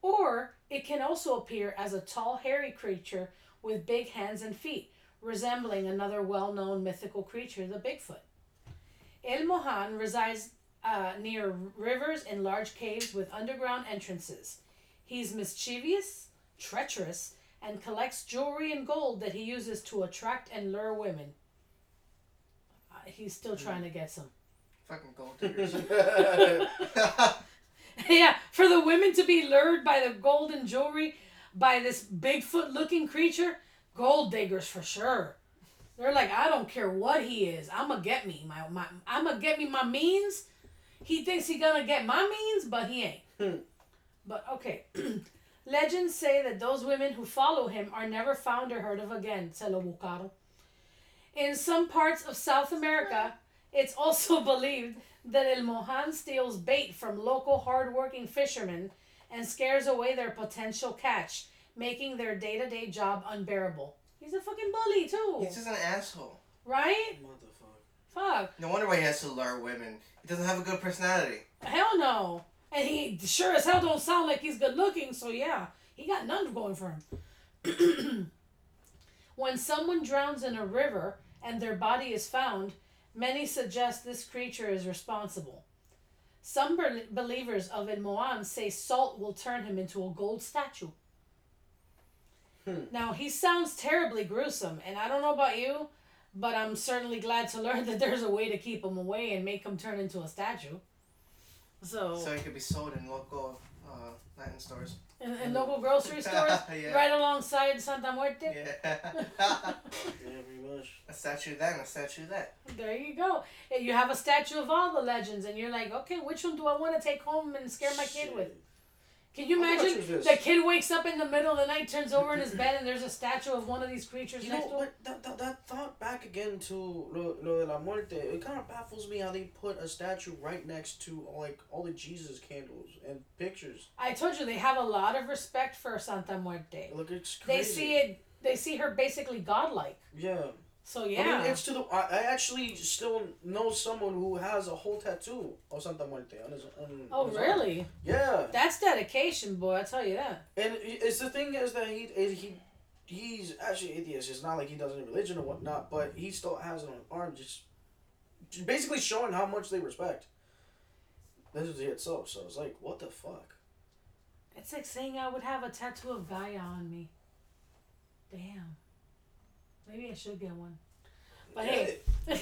or it can also appear as a tall, hairy creature with big hands and feet, resembling another well known mythical creature, the Bigfoot. El Mohan resides uh, near rivers and large caves with underground entrances. He's mischievous, treacherous, and collects jewelry and gold that he uses to attract and lure women. Uh, he's still trying to get some. Fucking gold diggers. yeah, for the women to be lured by the golden jewelry by this Bigfoot looking creature, gold diggers for sure. They're like, I don't care what he is. I'ma get me my, my I'ma get me my means. He thinks he gonna get my means, but he ain't. Hmm. But okay. Legends say that those women who follow him are never found or heard of again. Se lo buscaron. In some parts of South America, it's also believed that El Mohan steals bait from local hardworking fishermen and scares away their potential catch, making their day to day job unbearable. He's a fucking bully, too. He's just an asshole. Right? Motherfucker. Fuck. No wonder why he has to lure women. He doesn't have a good personality. Hell no. And he sure as hell don't sound like he's good looking, so yeah, he got none going for him. when someone drowns in a river and their body is found, many suggest this creature is responsible. Some bel believers of El Mohan say salt will turn him into a gold statue. Hmm. Now, he sounds terribly gruesome, and I don't know about you, but I'm certainly glad to learn that there's a way to keep him away and make him turn into a statue. So, So he could be sold in local uh, Latin stores. In, in local grocery stores, yeah. right alongside Santa Muerte. Yeah. Yeah, pretty much. a statue then, a statue that. There you go. And you have a statue of all the legends, and you're like, okay, which one do I want to take home and scare my kid with? Can you How imagine the kid wakes up in the middle of the night, turns over in his bed, and there's a statue of one of these creatures You know next to him? what? That, that, that thought back again to lo, lo de la muerte. It kind of baffles me how they put a statue right next to like all the Jesus candles and pictures. I told you they have a lot of respect for Santa Muerte. Look, it's They see it. They see her basically godlike. Yeah. So I yeah. mean, it's to the. I, I actually still know someone who has a whole tattoo of Santa Muerte on his. On oh his arm. really? Yeah, That's dedication, boy. I tell you that. and it's the thing is that he he. He's actually atheist. It's not like he doesn't religion or whatnot, but he still has it on his arm, just, just basically showing how much they respect. This is it itself. So it's like, what the fuck? It's like saying I would have a tattoo of Gaia on me. Damn. Maybe I should get one. But hey, Up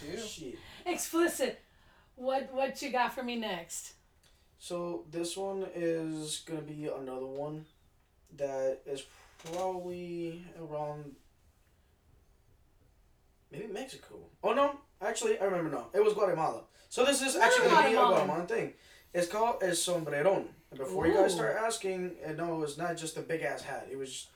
to you. Shit. explicit. What what you got for me next? So this one is gonna be another one that is probably around maybe Mexico. Oh no, actually I remember now. It was Guatemala. So this is actually gonna be a Guatemala. Guatemalan thing. It's called El Sombrerón. And before you guys Ooh. start asking, uh, no, it was not just a big ass hat. It was,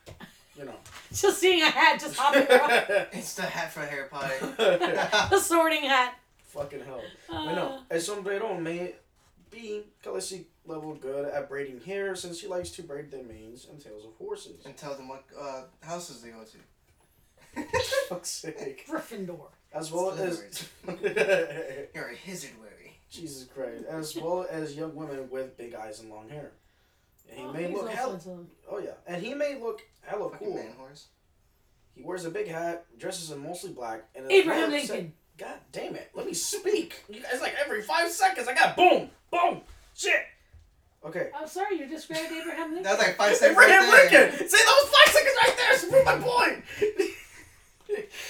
you know. Just seeing a hat just hopping around. It's the hat for Harry Potter. the sorting hat. Fucking hell. Uh, I know. El sombrero may be Khaleesi level good at braiding hair since she likes to braid the manes and tails of horses. and tell them what uh, houses they go to. fuck's sake. Gryffindor. As well as You're a Hizardwary. Jesus Christ. As well as young women with big eyes and long hair. And he Oh, may he's look also hella Oh yeah. And he may look hella Fucking cool. man horse. He wears a big hat, dresses in mostly black, and Abraham well accept- Lincoln. God damn it. Let me speak. You guys like every five seconds I got boom, boom, shit. Okay. I'm sorry, you described Abraham Lincoln. That was like five seconds. Abraham right there. Lincoln! See those five seconds right there to prove my point!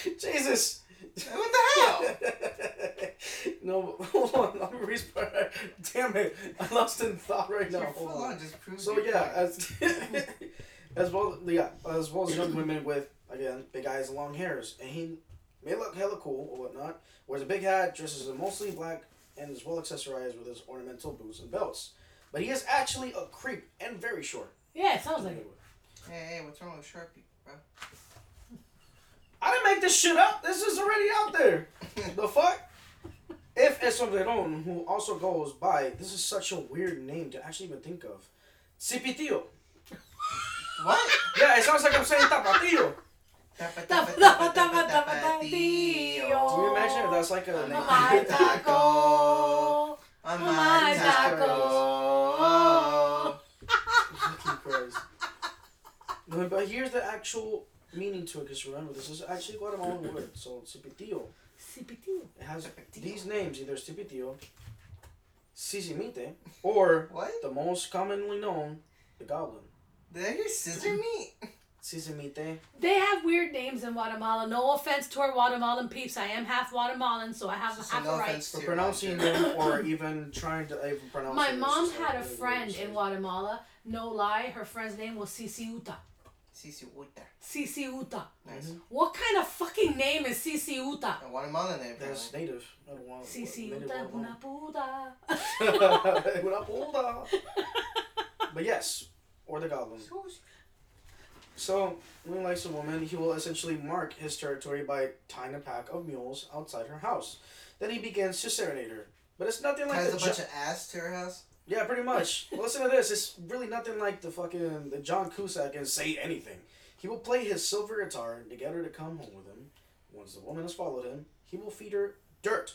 Jesus. What the hell? no, hold on. Let me restart. Damn it. I lost in thought right now. You're Hold full on. on, just prove So yeah, as as well yeah, as well as young women with again big eyes and long hairs, and he may look hella cool or whatnot. Wears a big hat, dresses in mostly black, and is well accessorized with his ornamental boots and belts. But he is actually a creep and very short. Yeah, it sounds like it. Hey, hey, what's wrong with Sharpie, bro? I didn't make this shit up. This is already out there. the fuck? If es who also goes by, this is such a weird name to actually even think of. Cipitillo. What? Yeah, it sounds like I'm saying tapatillo. Tapa, Tapa, tapa, tapa, tapa, tapa, tapa, tapa, tío. tío. Can you imagine if that's like a name? My taco. My my taco. taco. Fucking Christ. No, but here's the actual meaning to it, because remember, this is actually a Guatemalan word. So, cipitillo. Cipitillo. It has Cipitillo. these names, either cipitillo, sisimite, or What? the most commonly known, the goblin. Did I hear scissor meat? Sisimite. They have weird names in Guatemala. No offense to our Guatemalan peeps. I am half Guatemalan, so I have So half no a right. offense For to your pronouncing them or even trying to even pronounce My mom had a friend in. Guatemala. No lie, her friend's name was Cici Uta. Sisi Uta. Cici Uta. Nice. Mhm. What kind of fucking name is Cici Uta? A Guatemalan name. That's apparently. native. I don't want Cici native Uta Guatemalan. una puta. Una puta. But yes, or the goblin. So, when he likes a woman, he will essentially mark his territory by tying a pack of mules outside her house. Then he begins to serenade her. But it's nothing like Ties a Jo- bunch of ass to her house. Yeah, pretty much. Well, listen to this. It's really nothing like the fucking the John Cusack and say anything. He will play his silver guitar to get her to come home with him. Once the woman has followed him, he will feed her dirt,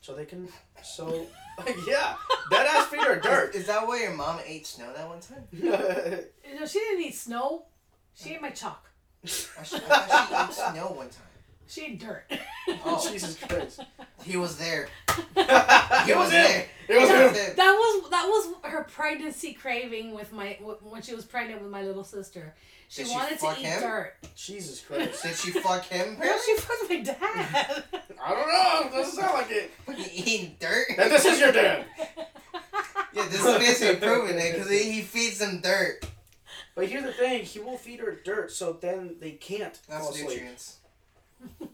so they can. So, yeah, that ass feed her dirt. Is, is that why your mom ate snow that one time? no, she didn't eat snow. She ate my chalk. I, sh- I thought she ate snow one time. She ate dirt. Oh. Jesus Christ! He was there. He was there. It was He him. That was that was her pregnancy craving with my when she was pregnant with my little sister. She Did she wanted to eat him? dirt. Jesus Christ! Did she fuck him? No, Apparently? she fucked my dad. I don't know. It doesn't sound like it. Fucking eating dirt. And this is your dad. Yeah, this is basically proving it because he, he feeds them dirt. But here's the thing: he will feed her dirt, so then they can't fall That's asleep. nutrients.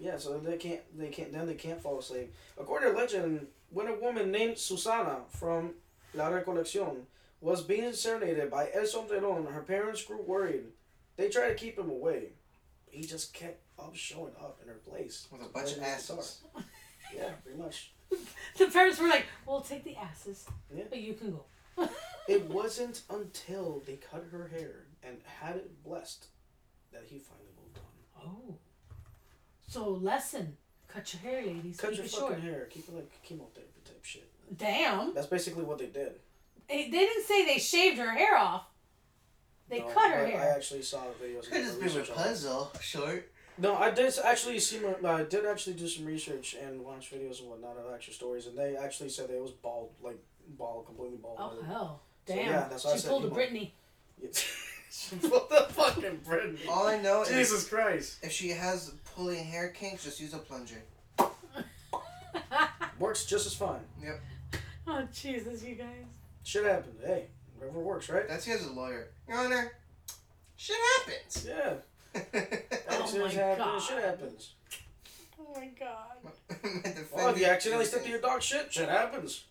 Yeah, so they can't. They can't. Then they can't fall asleep. According to legend, when a woman named Susana from La Recolección was being serenaded by El Sombrerón, her parents grew worried. They tried to keep him away. He just kept up showing up in her place With a bunch of Playing asses. Yeah, pretty much. the parents were like, "We'll take the asses, Yeah. but you can go." It wasn't until they cut her hair and had it blessed that he finally moved on. Oh, so lesson: cut your hair, ladies. Cut Keep your it fucking short. hair. Keep it like chemotherapy type shit. Damn. That's basically what they did. They they didn't say they shaved her hair off. They No, cut her but hair. I actually saw the videos. Could and just be research on it. Rapunzel, short. No, I did actually see. my- I did actually do some research and watch videos and whatnot of actual stories, and they actually said that it was bald, like bald, completely bald. oh headed. hell. So, Damn. yeah, that's why I she said pulled a emo. Britney. what the fucking Britain? All I know is Jesus Christ! if she has pulling hair kinks, just use a plunger. Works just as fine. Yep. Oh Jesus, you guys. Shit happens. Hey, whatever works, right? That's he as a lawyer. Your Honor, shit happens. Yeah. Oh Accidents my happen. God. Shit happens. Oh my God. Oh, if you accidentally stepped to your dog, shit, shit happens.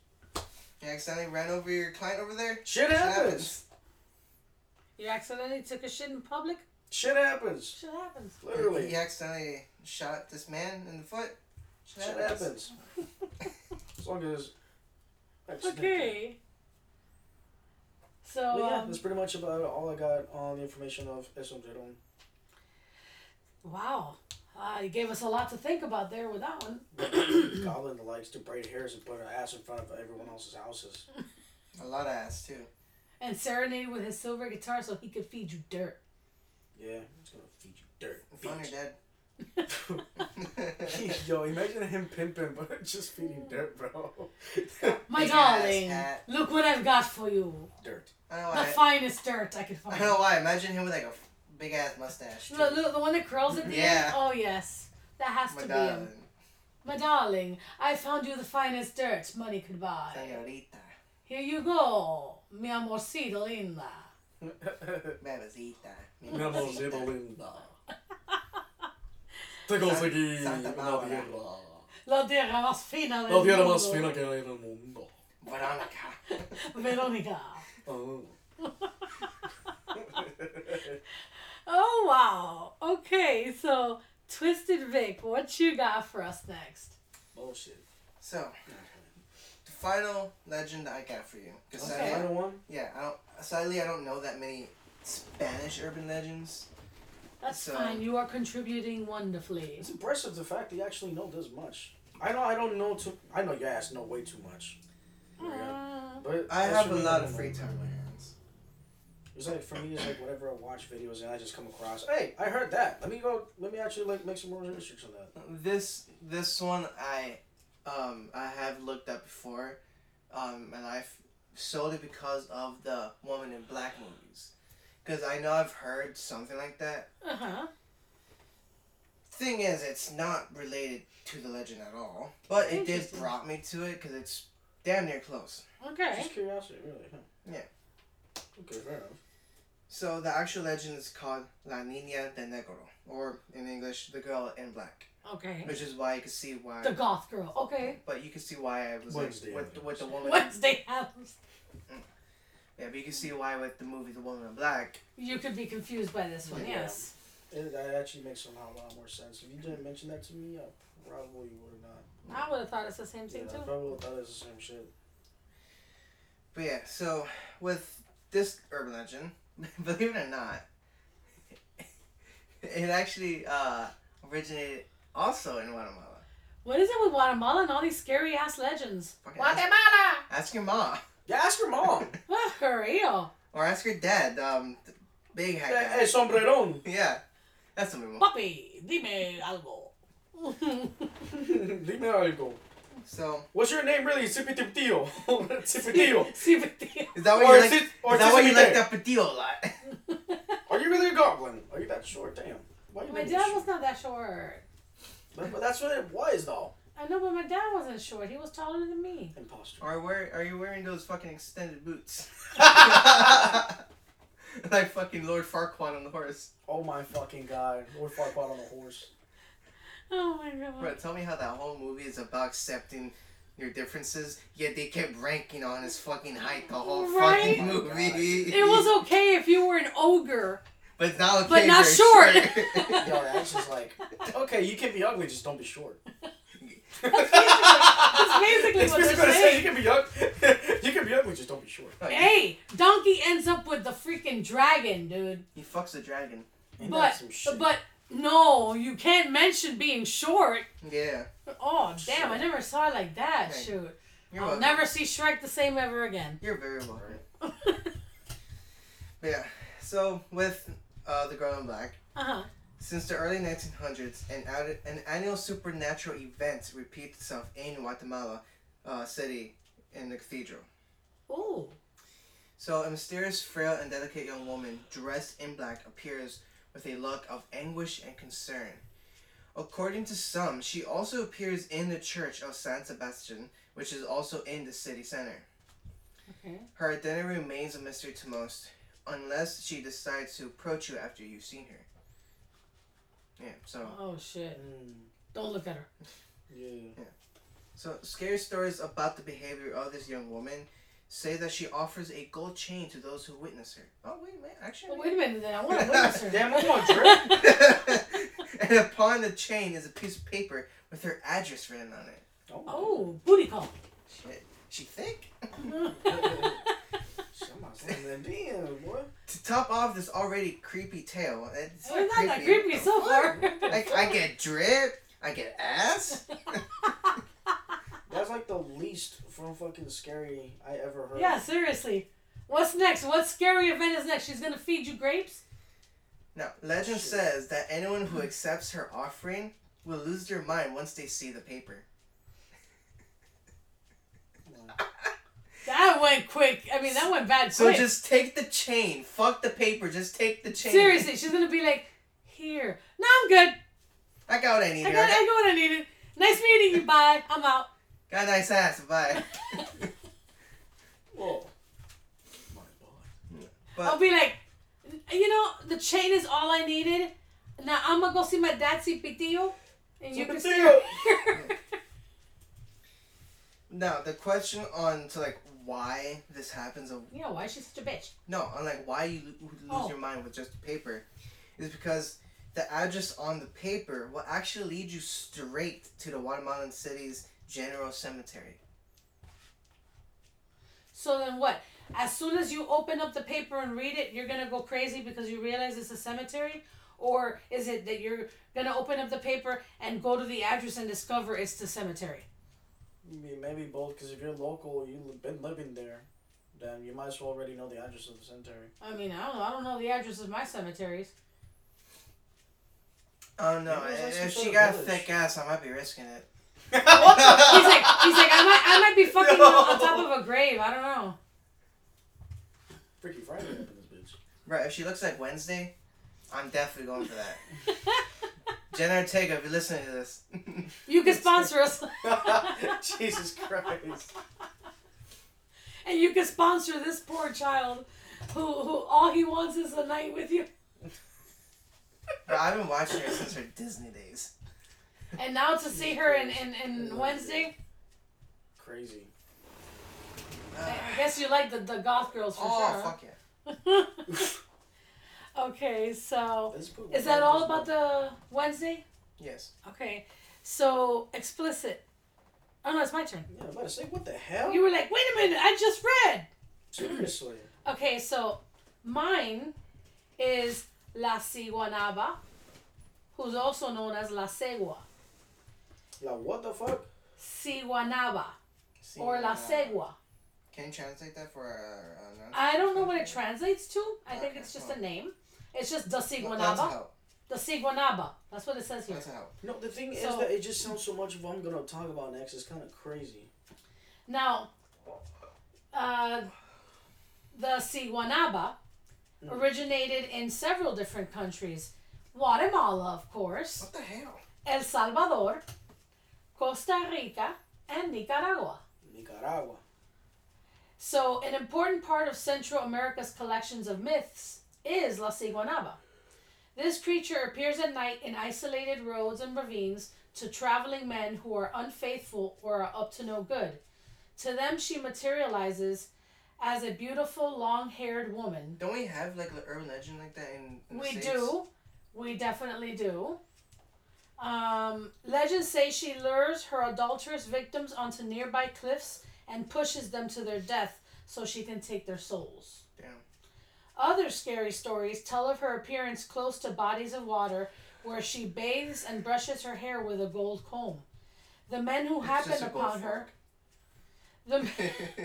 You accidentally ran over your client over there? Shit Shit happens. You accidentally took a shit in public. Shit happens. Shit happens. Literally. He accidentally shot this man in the foot? Shit, Shit happens. As long as. Okay. So But yeah, um, that's pretty much about all I got on the information of El Sombrerón. wow, uh, you gave us a lot to think about there with that one. Goblin likes to braid hairs and put her ass in front of everyone else's houses. A lot of ass, too. And serenade with his silver guitar so he could feed you dirt. Yeah, he's gonna feed you dirt. Phone bitch. your dead. Yo, imagine him pimping, but just feeding dirt, bro. My Big darling, hat. look what I've got for you. dirt. I don't know The why. finest dirt I could find. I find. don't know why. Imagine him with like a big ass mustache. The, the, the one that curls at the Yeah. end? Oh, yes. That has My to be darling. him. My darling, I found you the finest dirt money could buy. Señorita. Here you go, mi amorcito linda. Bebecita. Mi Mi amorcito amorcita. linda. Santa una Bárbara. La tierra más fina del La tierra mundo. más fina que hay en el mundo. Veronica. Veronica. Oh. Ah. Oh, wow. Okay, so Twisted Vic, what you got for us next? Bullshit. So, the final legend I got for you. 'Cause Okay. sadly- Final one? yeah, I don't. Sadly, I don't know that many Spanish urban legends. That's So- fine. You are contributing wonderfully. It's impressive the fact that you actually know this much. I know I don't know too. I know your ass know way too much. Uh, But I have a lot of free time on my hands. It's like for me, it's like whenever I watch videos and I just come across, hey, I heard that. Let me go. Let me actually like make some more research on that. This this one I um I have looked up before, um and I've solely because of the Woman in Black movies, because I know I've heard something like that. Uh huh. Thing is, it's not related to the legend at all, but it did brought me to it because it's damn near close. Okay. Just curiosity, really. Huh? Yeah. Okay, fair enough. So the actual legend is called La Niña de Negro, or in English, the girl in black, Okay. which is why you can see why. The goth girl. Okay. But you can see why I was Wednesday like, with, with the woman. Wednesday Addams. Yeah, but you can see why with the movie The Woman in Black. You could be confused by this one. Yeah. Yes. It, that actually makes somehow a lot more sense. If you didn't mention that to me, I probably would have not. I would have thought it's the same Yeah, thing I too. probably would have thought it's the same shit. But yeah, so with this urban legend, believe it or not, it actually uh, originated also in Guatemala. What is it with Guatemala and all these scary ass legends? Fucking ask- Guatemala. Ask your mom. Yeah, ask your mom. Ah, for real. Or ask your dad, um, the big hat hey, guy. hey, sombreron. Yeah, that's the move. Papi, dime algo. Dime algo. So, What's your name really? Cipitío. Cipitío. Sí, tío. is that why Or you like? sit- is that why you like that patillo a lot? Are you really a goblin? Are you that short? Damn. Why you My dad this was short? not that short. But, but that's what it was, though. I know, but my dad wasn't short. He was taller than me. Imposter. or where are you wearing those fucking extended boots? like fucking Lord Farquaad on the horse. Oh my fucking god. Lord Farquaad on the horse. Oh my god. Bro, tell me how that whole movie is about accepting your differences, yet they kept ranking on his fucking height the whole Right? fucking movie. Oh it was okay if you were an ogre. but not okay. But if not you're short. Yo, that's just like, okay, you can be ugly, just don't be short. That's basically It's what they're basically what saying. You can be ugly. you can be ugly, just don't be short. No, Hey, Donkey ends up with the freaking dragon, dude. he fucks the dragon. Ain't But some shit? but no, you can't mention being short. Yeah. Oh damn, I never saw it like that. Hey, Shoot, You're I'll welcome. never see Shrek the same ever again. You're very welcome. But yeah. So with uh, the girl in black, Uh huh. Since the early 1900s, an, an annual supernatural event repeats itself in Guatemala uh, City in the cathedral. Ooh. So, a mysterious, frail, and delicate young woman dressed in black appears with a look of anguish and concern. According to some, she also appears in the church of San Sebastian, which is also in the city center. Okay. Her identity remains a mystery to most, unless she decides to approach you after you've seen her. Yeah, so. Oh shit! Mm, Don't look at her. yeah. Yeah. So, scary stories about the behavior of this young woman say that she offers a gold chain to those who witness her. Oh, wait, wait, actually. Well, wait a minute, then I want to witness her. Damn, come on, Drake. and upon the chain is a piece of paper with her address written on it. Oh, booty call. Shit. She thick? Somebody's in the DM, boy. To top off this already creepy tale, it's It's not that creepy so far. Like, I get drip, I get ass. That's like the least from fucking scary I ever heard. yeah, seriously. What's next? What scary event is next? She's gonna feed you grapes? Now, legend Shit. says that anyone who accepts her offering will lose their mind once they see the paper. That went quick. I mean, that went bad So quick. just take the chain. Fuck the paper. Just take the chain. Seriously, she's gonna be like, here. No, I'm good. I got what I need. I got, I got what I needed. Nice meeting you. Bye. I'm out. got a nice ass. Bye. Whoa. My boy. But I'll be like, you know, the chain is all I needed. Now I'm gonna go see my dad, see Pitillo, and you can see Pitillo. now the question on to like why this happens of know why she's such a bitch? no on like why you lo- lose Oh. your mind with just the paper is because the address on the paper will actually lead you straight to the Guatemalan city's general cemetery. So then what? As soon as you open up the paper and read it, you're gonna go crazy because you realize it's a cemetery? Or is it that you're gonna open up the paper and go to the address and discover it's the cemetery? I mean, maybe both, because if you're local, you've been living there, then you might as well already know the address of the cemetery. I mean, I don't know. I don't know the address of my cemeteries. Oh no! Maybe it was like If some she sort got a village. thick ass, I might be risking it. He's like, he's like, I might, I might be fucking No. on top of a grave. I don't know. Freaky Friday up in this bitch. Right, if she looks like Wednesday, I'm definitely going for that. Jenna Ortega, if you're listening to this. You can sponsor us. Jesus Christ. and you can sponsor this poor child who, who all he wants is a night with you. Bro, I've been watching her since her Disney days. And now to see her in, in, in Wednesday, Crazy. I guess you like the, the goth girls for oh, sure. fuck yeah. okay, so is that all about the Wednesday? Yes. Okay, so explicit. Oh no, it's my turn. Yeah, I'm about to say, what the hell? You were like, wait a minute, I just read. Seriously. Okay, so mine is La Ciguanaba, who's also known as La Segua. La what the fuck? Ciguanaba See, or La uh, Segua. Can you translate that for our, uh, I don't know what it translates to. I think it's just so- a name. It's just the That's a Ciguanaba. Help. The Ciguanaba. That's what it says here. That's a help. No, the thing is that it just sounds so much of what I'm gonna talk about next is kind of crazy. Now, uh, the Ciguanaba Mm. originated in several different countries. Guatemala, of course, What the hell? El Salvador, Costa Rica, and Nicaragua. Nicaragua. So, an important part of Central America's collections of myths is La Ciguanaba. This creature appears at night in isolated roads and ravines to traveling men who are unfaithful or are up to no good. To them, she materializes as a beautiful, long haired woman. Don't we have like an urban legend like that in, in We States? do. We definitely do. Um, legends say she lures her adulterous victims onto nearby cliffs and pushes them to their death so she can take their souls. Damn. Other scary stories tell of her appearance close to bodies of water where she bathes and brushes her hair with a gold comb. The men who It's happen just a gold upon her, fork.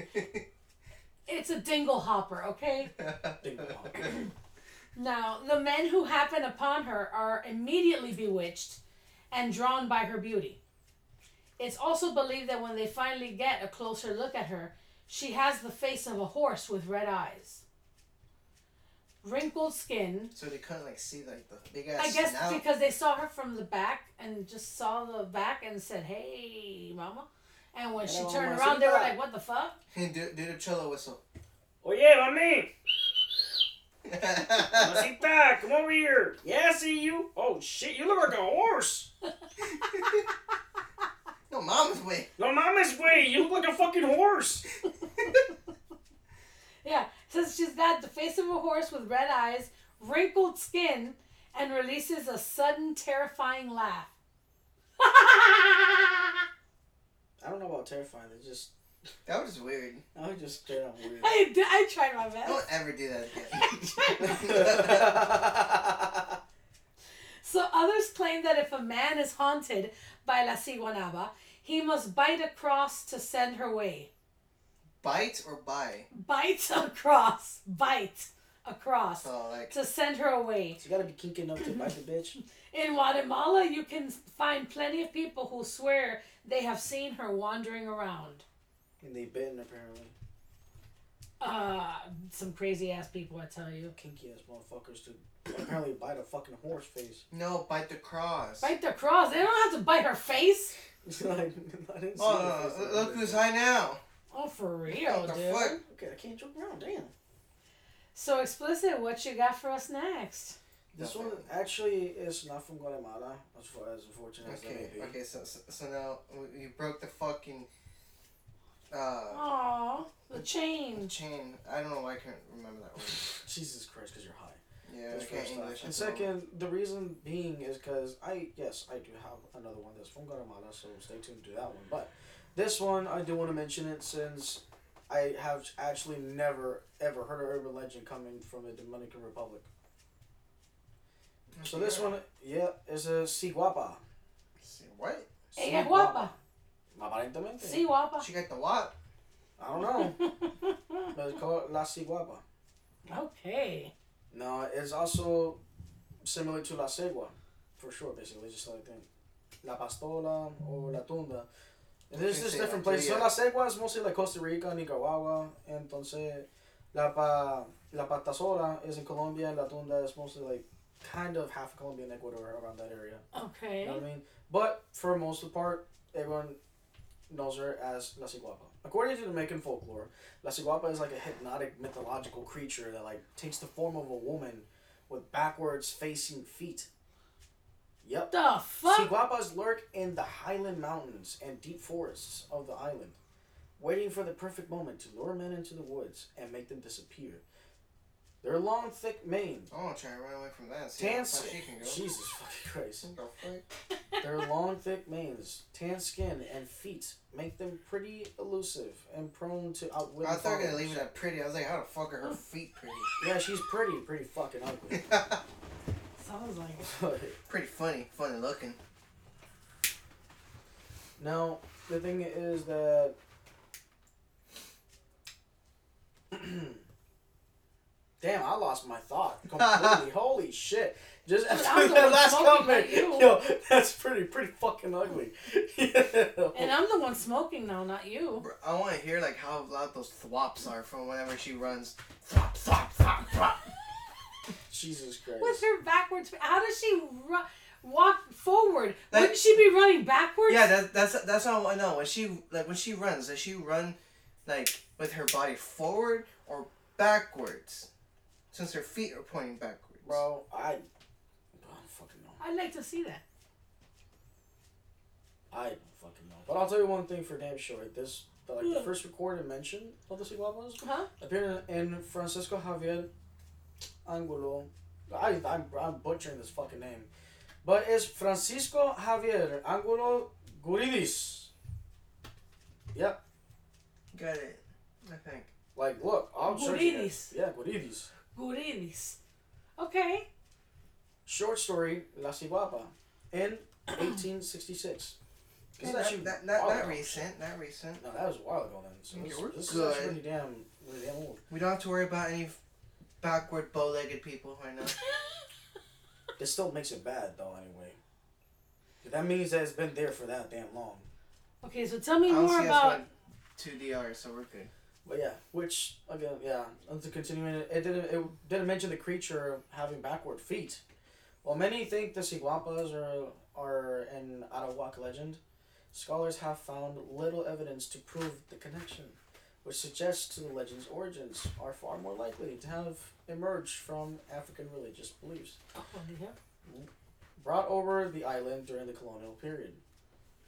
the it's a dingle hopper, okay? Now, the men who happen upon her are immediately bewitched and drawn by her beauty. It's also believed that when they finally get a closer look at her, she has the face of a horse with red eyes. Wrinkled skin. so they couldn't like see like the big ass I guess snout. because they saw her from the back and just saw the back and said, hey, mama. And when she Hello, turned around, they were like, what the fuck? do, do the cello whistle. Oh yeah, mami. Mamacita, come over here. Yeah, I see you. Oh shit, you look like a horse. no, mama's way. No mama's way, you look like a fucking horse. Yeah, says she's got the face of a horse with red eyes, wrinkled skin, and releases a sudden, terrifying laugh. I don't know about terrifying. It's just That was weird. I was just straight up weird. I, I tried my best. Don't ever do that again. So others claim that if a man is haunted by La Ciguanaba, he must bite a cross to send her way. Bite or buy? Bite across. Bite across. cross So like to send her away. you gotta be kinky enough to bite the bitch. In Guatemala, you can find plenty of people who swear they have seen her wandering around. And they've been, apparently. Uh, some crazy ass people, I tell you. Kinky ass motherfuckers to apparently bite a fucking horse face. no, bite the cross. Bite the cross. They don't have to bite her face. like, I didn't see Oh, the no, face no, of look who's high now. Oh, for real, What the dude. fuck? Okay, I can't joke around. Damn. So explicit. What you got for us next? This Nothing. one actually is not from Guatemala, as far as unfortunate as that Okay, may be. okay, so, so, so now w- you broke the fucking uh, Aw, the chain. chain. I don't know why I can't remember that word. Jesus Christ, because you're high. Yeah, That's I English. And at moment. second, the reason being is because I, yes, I do have another one that's from Guatemala, so stay tuned to that one. But this one, I do want to mention it since I have actually never, ever heard of urban legend coming from the Dominican Republic. So this one, yeah, is a Ciguapa. See, what? Ella guapa. Aparentemente. Si guapa. She got the what? I don't know. but it's called La Ciguapa. okay. No, it's also similar to La Segua, for sure, basically, just like thing. La Pastola or La Tunda. And there's just different places. So tuya. La Segua mostly like Costa Rica, Nicaragua, entonces La pa La Patasola is in Colombia. and La Tunda is mostly like kind of half Colombia and Ecuador around that area. Okay. You know what I mean? But for most of the part, everyone knows her as La Ciguapa. According to the Mexican folklore, La Ciguapa is like a hypnotic mythological creature that like takes the form of a woman with backwards facing feet. Yep. The fuck? Ciguapas lurk in the highland mountains and deep forests of the island, waiting for the perfect moment to lure men into the woods and make them disappear. Their long, thick mane, I want to try to run away from that. See how tan skin. she can go. Jesus fucking Christ. What the fuck? Their long, thick manes, tan skin, and feet make them pretty elusive and prone to outwit. I thought you were gonna leave it at pretty. I was like, how the fuck are her feet pretty? Yeah, she's pretty, pretty fucking ugly. Sounds like pretty funny, funny looking. now, the thing is that. Damn, I lost my thought completely. Holy shit! Just Dude, after I'm the that one last comment, you. yo, that's pretty, pretty fucking ugly. And I'm the one smoking now, not you. Bro, I want to hear like how loud those thwops are from whenever she runs. Thwop, thwop, thwop, thwop. Jesus Christ! With her backwards, how does she ru- walk forward? Like- Wouldn't she be running backwards? Yeah, that, that's that's all I know. When she like when she runs, does she run like with her body forward or backwards? Since her feet are pointing backwards. Bro, I, I don't fucking know. I'd like to see that. I don't fucking know. But I'll tell you one thing for damn sure. This, the, like, the Yeah. first recorded mention of the Ciguapas Huh? appeared in Francisco Javier Angulo. I, I'm, I'm butchering this fucking name. But it's Francisco Javier Angulo Guridis. Yep. Got it. I think. Like, look, I'm. Guridis. Yeah, Guridis. Guridis. Okay. Short story, La Ciguapa, in 1866. Yeah, that, that, that, that recent. That recent. No, that was a while ago then. So this, we're this good. is pretty damn, really damn old. We don't have to worry about any backward bow-legged people right now. It still makes it bad though, anyway. That means that it's been there for that damn long. Okay, so tell me I don't more see about. going to DR, so we're good. But yeah, which again, yeah, and to continue, it it didn't it didn't mention the creature having backward feet. While many think the Ciguapas are are an Arawak legend, scholars have found little evidence to prove the connection, which suggests the legend's origins are far more likely to have emerged from African religious beliefs. Oh, yeah. brought over the island during the colonial period.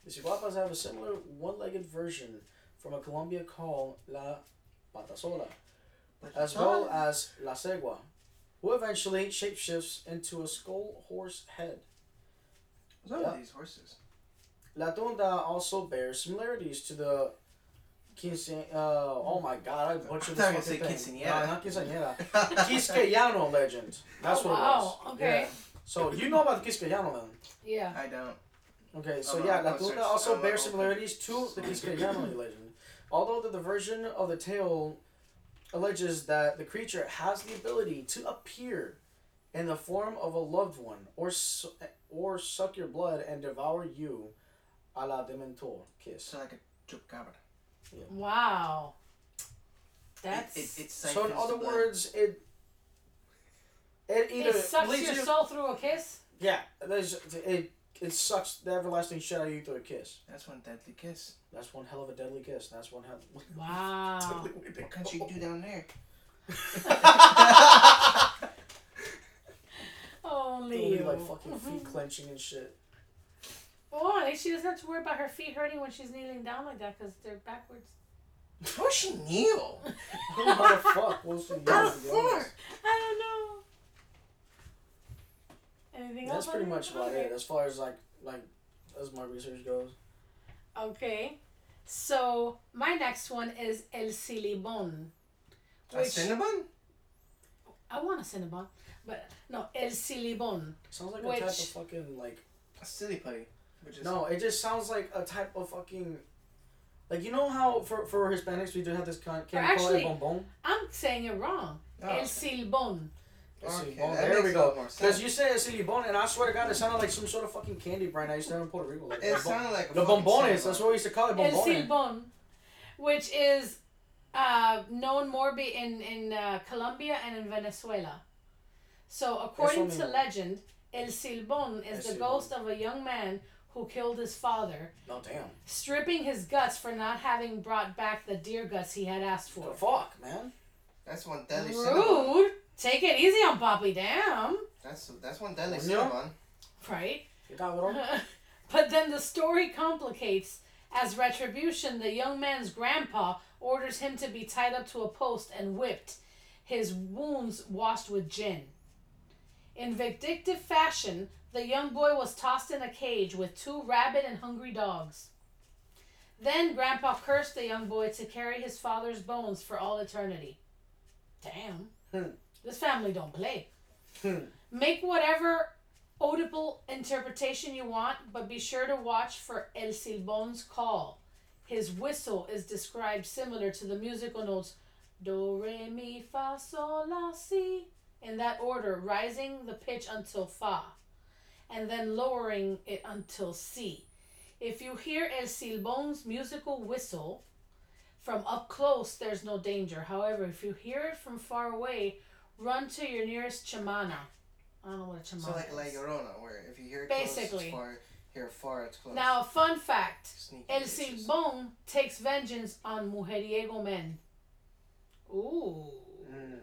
The Ciguapas have a similar one-legged version from a Colombia called La Patasola, as well as La Segua, who eventually shapeshifts into a skull horse head. What's up Yeah. these horses? La Tunda also bears similarities to the Quince... Uh, oh my god, I butchered I this thought you fucking were thing. gonna say No, not Quinceañera. Quisqueyano legend. That's oh, what it wow. was. Okay. Yeah. So you know about the Quisqueyano then? Yeah. I don't. Okay, so I'm- yeah, I'm La gonna Tunda search- also bears gonna similarities to the Quisqueyano legend. Although the, the version of the tale alleges that the creature has the ability to appear in the form of a loved one or su- or suck your blood and devour you a la Dementor kiss. So like a chupacabra. Wow. That's. It, it, it So in other blood. words, it it either it sucks leads your you, soul through a kiss. yeah, there's, it it sucks the everlasting shit out of you through a kiss. That's one deadly kiss. That's one hell of a deadly kiss. That's one hell. Wow. deadly way to What can't go. you do down there? Only Literally, you. like fucking feet clenching and shit. Oh, at she doesn't have to worry about her feet hurting when she's kneeling down like that because they're backwards. How she kneel? I how the fuck was she How the yelling, to be honest. fuck? I don't know. Anything That's else? That's pretty much about Okay. it as far as like like as my research goes. Okay. So my next one is El Silibon. A Cinnabon? I want a Cinnabon, but no, El Silibon. Sounds like a type of fucking like A silly putty. Which is no, it just sounds like a type of fucking like you know how for for Hispanics we do have this kind candy called actually- el bonbon. I'm saying it wrong. Oh, El okay. Silbon. Okay, silibon. There we go. lot Because you say el silibon, and I swear to God, it sounded like some sort of fucking candy brand I used to have in Puerto Rico. Like, It the bon- sounded like a the fucking bombones. That's what we used to call it. El Bombones. Silbon, which is uh, known more be in in uh, Colombia and in Venezuela. So according to legend, El Silbón is El the Silbón. ghost of a young man who killed his father, No damn. stripping his guts for not having brought back the deer guts he had asked for. The fuck, man. That's one deadly Cinnabon. Rude. Take it easy on Poppy, damn. That's that's one deadly Coño. Cinnabon. Right. You got cabrón. but then the story complicates. As retribution, the young man's grandpa orders him to be tied up to a post and whipped, his wounds washed with gin. In vindictive fashion, the young boy was tossed in a cage with two rabid and hungry dogs. Then Grandpa cursed the young boy to carry his father's bones for all eternity. Damn. Hmm. This family don't play. Hmm. Make whatever audible interpretation you want, but be sure to watch for El Silbon's call. His whistle is described similar to the musical notes Do, Re, Mi, Fa, Sol, La, Si, in that order, rising the pitch until Fa, and then lowering it until C. If you hear El Silbon's musical whistle from up close, there's no danger. However, if you hear it from far away, run to your nearest chamana. I don't know what a chamana is. So like. La Llorona, where if you hear it Basically. close, it's far. Hear far, it's close. Now, a fun fact Sneaky El bitches. Silbón takes vengeance on mujeriego men. Ooh. Mm.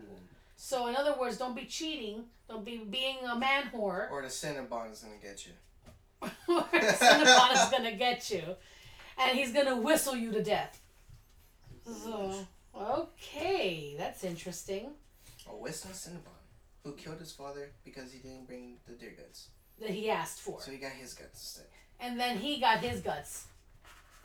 So, in other words, don't be cheating. Don't be being a man whore. Or the Cinnabon is gonna get you. or Cinnabon is going to get you. And he's going to whistle you to death. So, okay. That's interesting. A Winston Cinnabon, who killed his father because he didn't bring the deer guts. That he asked for. So he got his guts instead. And then he got his guts.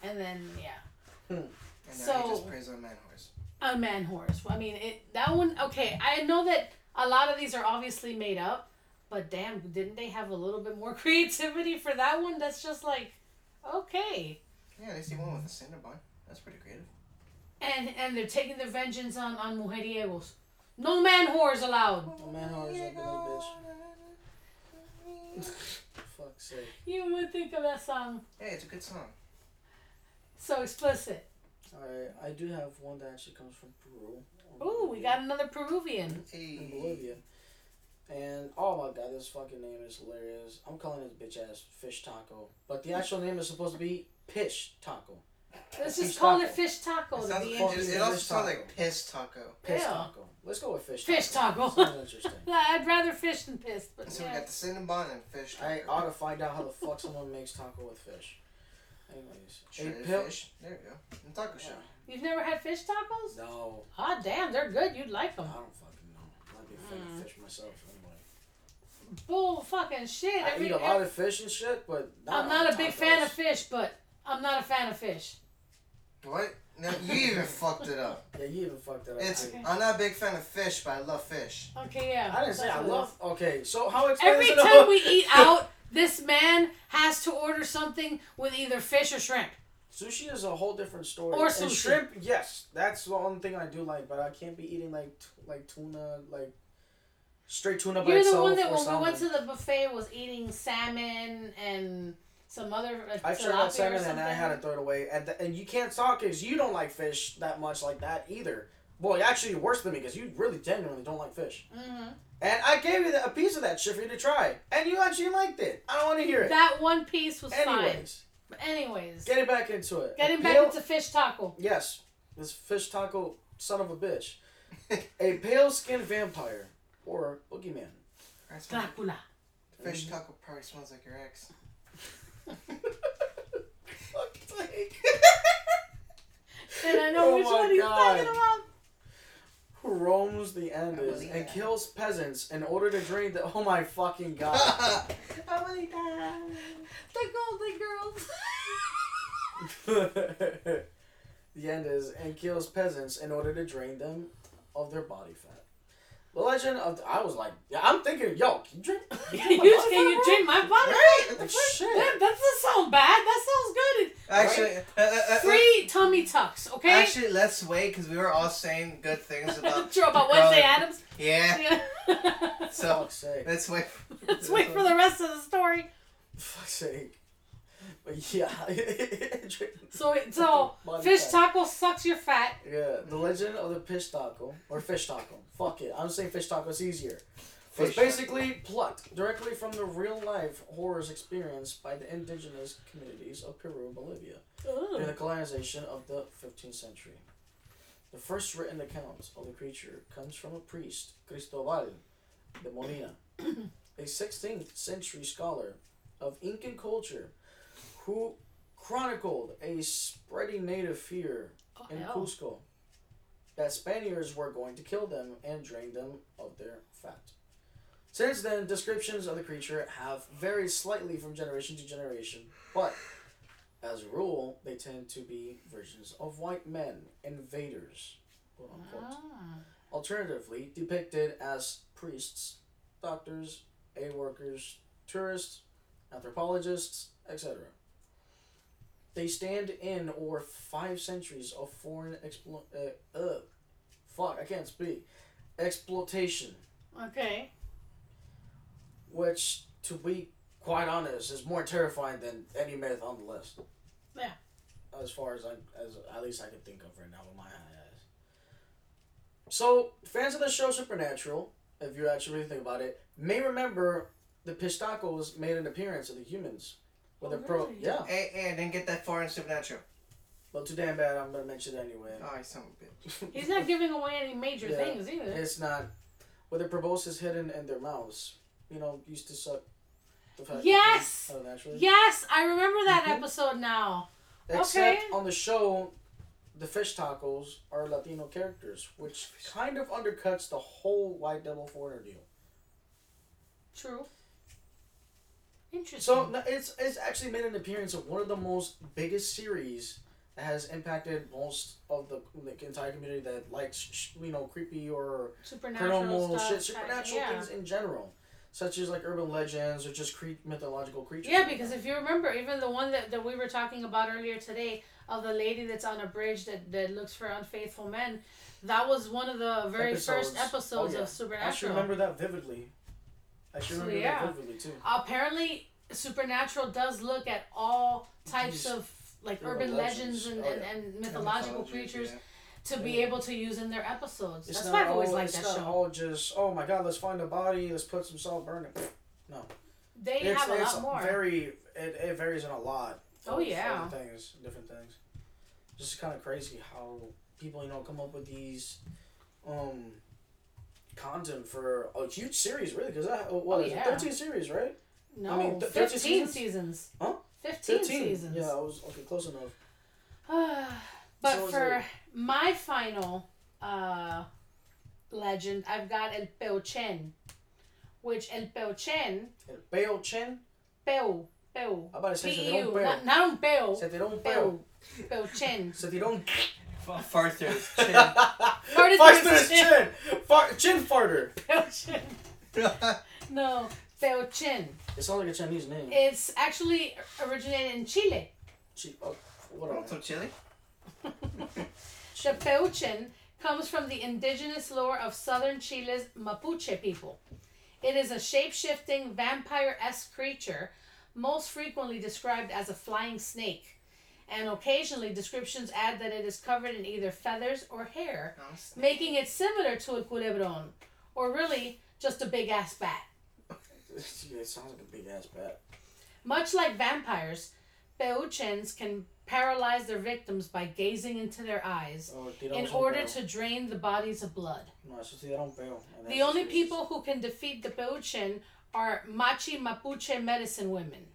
And then, yeah. Hmm. And now So- he just prays on man horse. A man horse. I mean, it that one. Okay, I know that a lot of these are obviously made up, but damn, didn't they have a little bit more creativity for that one? That's just like, okay, Yeah, they see one with a Cinnabon. That's pretty creative. and and they're taking their vengeance on on mujeriegos. No man whores allowed. No man whores up in this Fuck's sake. You would think of that song Hey, it's a good song. so explicit. Alright, I do have one that actually comes from Peru. Ooh, we got another Peruvian. in Hey. Bolivia. And oh my god, this fucking name is hilarious. I'm calling this bitch ass fish taco. But the actual name is supposed to be pish taco. Let's Fish just call it fish taco It, to sounds, be it, interesting. it also Fish sounds taco. like piss taco. Piss Yeah. taco. Let's go with fish taco. Fish taco. Sounds interesting. I'd rather fish than piss, but So yeah. we got the Cinnabon and fish taco. I ought to find out how the fuck someone makes taco with fish. Anyways, a Shredded pill. fish. There you go. And taco shell. You've never had fish tacos? No, Ah, damn, they're good. You'd like them. I them. don't fucking know. I'd be a fan Mm. of fish myself anyway. Bull fucking shit. I Every- eat a lot of fish and shit, but I'm not not a big fan of tacos. fish, but I'm not a fan of fish. What? No, you even fucked it up. Yeah, you even fucked that up. It's too. I'm not a big fan of fish, but I love fish. Okay, yeah. I didn't say I love. Okay, so how expensive? Every time we eat out, this man has to order something with either fish or shrimp. Sushi is a whole different story. Or sushi. shrimp, yes, that's the only thing I do like. But I can't be eating like t- like tuna, like straight tuna by You're the one that when we went to the buffet was eating salmon and some other uh, I tried that salmon and. I had to throw it away. And th- and you can't talk because you don't like fish that much like that either. Boy, actually, worse than me because you really genuinely don't like fish. Mhm. And I gave you a piece of that shit for you to try, and you actually liked it. I don't want to hear it. That one piece was fine. Anyways, But anyways, getting back into it. getting A back pale- into fish taco. Yes, this fish taco son of a bitch. a pale skinned vampire or boogeyman. That smells- Dracula. Mm-hmm. Fish taco probably smells like your ex. Fuck's sake. And I know Oh which my one he's God. talking about. Roams the Andes and kills peasants in order to drain the. Oh my fucking god. Abuelita. The Golden Girls. the Andes and kills peasants in order to drain them of their body fat. The legend of. I was like, yeah, I'm thinking, yo, can you drink? Can you, can you drink my body? Right? What the Like, fuck? shit. That, that doesn't sound bad. That sounds good. Actually, uh, uh, uh, Free tummy tucks, okay? Actually, let's wait because we were all saying good things about. True about the girl Wednesday that- Addams. Yeah. Yeah. So Fuck's sake. let's wait. Let's wait for the rest of the story. Fuck's sake. But yeah. So so Body fish taco sucks your fat. Yeah, the legend of the fish taco or fish taco. Fuck it, I'm saying fish taco. It's easier. It's Fish basically plucked directly from the real life horrors experienced by the indigenous communities of Peru and Bolivia during oh. the colonization of the 15th century. The first written account of the creature comes from a priest, Cristobal de Molina, a 16th century scholar of Incan culture who chronicled a spreading native fear Oh, in hell. Cusco that Spaniards were going to kill them and drain them of their fat. Since then, descriptions of the creature have varied slightly from generation to generation, but as a rule, they tend to be versions of white men, invaders, quote unquote. Ah. Alternatively, depicted as priests, doctors, aid workers, tourists, anthropologists, etc. They stand in or five centuries of foreign explo- uh, uh, fuck, I can't speak, exploitation, Okay. which, to be quite honest, is more terrifying than any myth on the list. Yeah. As far as I, as at least I can think of right now with my eyes. So, fans of the show Supernatural, if you actually really think about it, may remember the Pistacos made an appearance of the humans. With Oh, a pro, really? yeah, Hey, hey, I didn't get that far in Supernatural. Well, too damn bad. I'm gonna mention it anyway. Oh, you son of a bitch. He's not giving away any major Yeah. things either. It's not. With the proboscis hidden in their mouths, you know, used to suck. The Yes! out naturally. Yes, I remember that Mhm. episode now. Except Okay. on the show, the fish tacos are Latino characters, which kind of undercuts the whole white devil foreigner deal. True. Interesting. So it's it's actually made an appearance of one of the most biggest series that has impacted most of the like, entire community that likes sh- you know creepy or supernatural paranormal shit, supernatural yeah. things in general, such as like urban legends or just cre- mythological creatures. Yeah, because if you remember, even the one that, that we were talking about earlier today of the lady that's on a bridge that, that looks for unfaithful men, that was one of the very first Episodes. Oh, episodes Oh, yeah. of Supernatural. I actually remember that vividly. I actually So, remember yeah. that vividly too. Apparently, Supernatural does look at all types These of like urban legends, legends. and, Oh, and, yeah. and mythological Mythology, creatures yeah. to be able to use in their episodes. It's That's why I've always liked it's that not show. all just oh my god, let's find a body, let's put some salt, burn it. They it's have a it's lot more. very it, it varies in a lot. Oh, yeah. things, different things. Just kind of crazy how people you know come up with these um content for a huge series, really, because that what Oh, yeah. thirteen series, right? no, I mean, th- fifteen seasons? seasons. Huh? Fifteen, seasons. Yeah, I was okay, close enough. but So for it- my final uh, legend, I've got El Peo Chen, which El Peo Chen. El peo chen. Peo. peu, How about it? Se P-E-U, un peo. not, not un peu, Se te un peo. peu, Peuchen. Se te un. F- Far through his chin. Farted Fart through through his his chin. Fart, chin farter. Peuchen. No, Peuchen. It sounds like a Chinese name. It's actually originated in Chile. Chi- oh, what Want are some chili? The Peuchen comes from the indigenous lore of southern Chile's Mapuche people. It is a shape shifting, vampire esque creature, most frequently described as a flying snake. And occasionally, descriptions add that it is covered in either feathers or hair, oh, No, making it similar to a culebron, or really just a big ass bat. it sounds like a big ass bat. Much like vampires, Peuchens can paralyze their victims by gazing into their eyes Oh, in order to drain the bodies of blood. No, eso tira un peo. And The only just- people who can defeat the Peuchen are Machi Mapuche medicine women.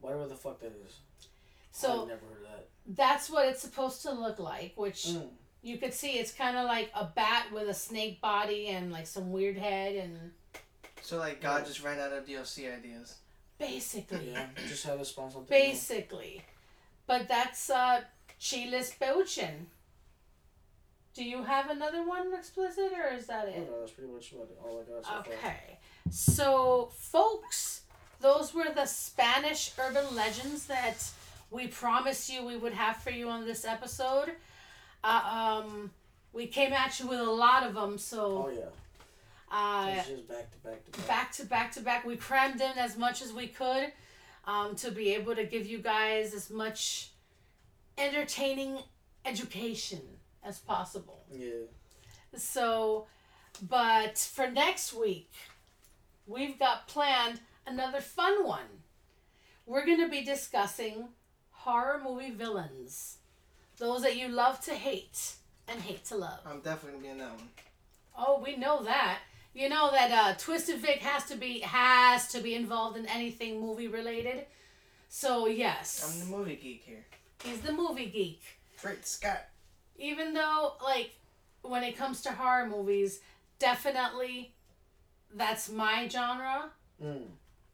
Whatever the fuck that is. So I've never heard that. that's what it's supposed to look like, which Mm. you could see it's kind of like a bat with a snake body and like some weird head and So like God just ran out of DLC ideas. basically Yeah, just have it spawn something. basically. But that's uh Chile's Peuchen. Do you have another one explicit or is that new. it? No, that's pretty much what all I got so far. Okay. So, folks, those were the Spanish urban legends that we promised you we would have for you on this episode. Uh, um, we came at you with a lot of them, so. Oh yeah. uh, It's just back to back to back. back to back to back. We crammed in as much as we could. um, to be able to give you guys as much entertaining education as possible. Yeah. So, but for next week, we've got planned another fun one. We're going to be discussing horror movie villains. Those that you love to hate and hate to love. I'm definitely gonna be in that one. Oh, we know that. You know that uh, Twisted Vic has to be has to be involved in anything movie related. So yes, I'm the movie geek here. he's the movie geek. Great Scott. Even though, like, when it comes to horror movies, definitely that's my genre. Mm.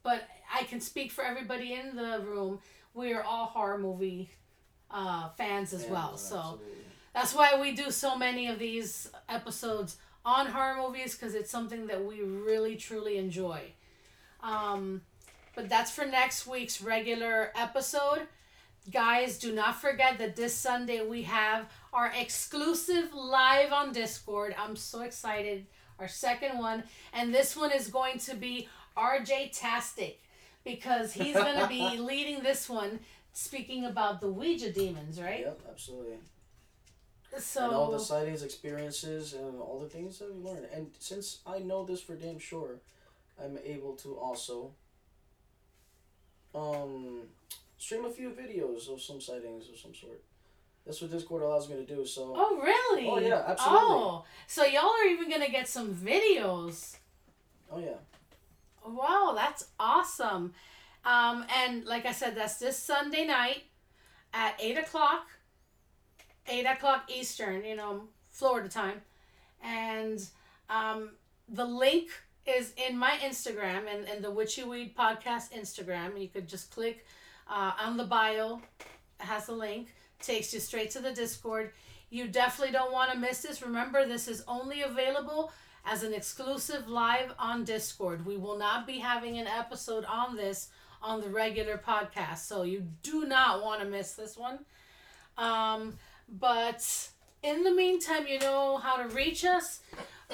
But I can speak for everybody in the room. We are all horror movie uh, fans as Yeah, well. So absolutely. that's why we do so many of these episodes on horror movies because it's something that we really truly enjoy. Um, but that's for next week's regular episode. Guys, do not forget that this Sunday we have our exclusive live on Discord. I'm so excited. Our second one. And this one is going to be RJ Tastic because he's going to be leading this one speaking about the Ouija demons, right? Yep, absolutely. So and all the sightings, experiences, and all the things that we learned. And since I know this for damn sure, I'm able to also um stream a few videos of some sightings of some sort. That's what Discord allows me to do. So Oh really? Oh, yeah, absolutely. Oh, so y'all are even gonna get some videos. oh yeah, Wow, that's awesome. Um, and like I said, that's this Sunday night at eight o'clock. Eight o'clock Eastern, you know, Florida time, and um, the link is in my Instagram and, and the Witchy Weed podcast Instagram. You could just click uh, on the bio, it has a link, takes you straight to the Discord. You definitely don't want to miss this. Remember, this is only available as an exclusive live on Discord. We will not be having an episode on this on the regular podcast, so you do not want to miss this one. Um, but in the meantime, you know how to reach us.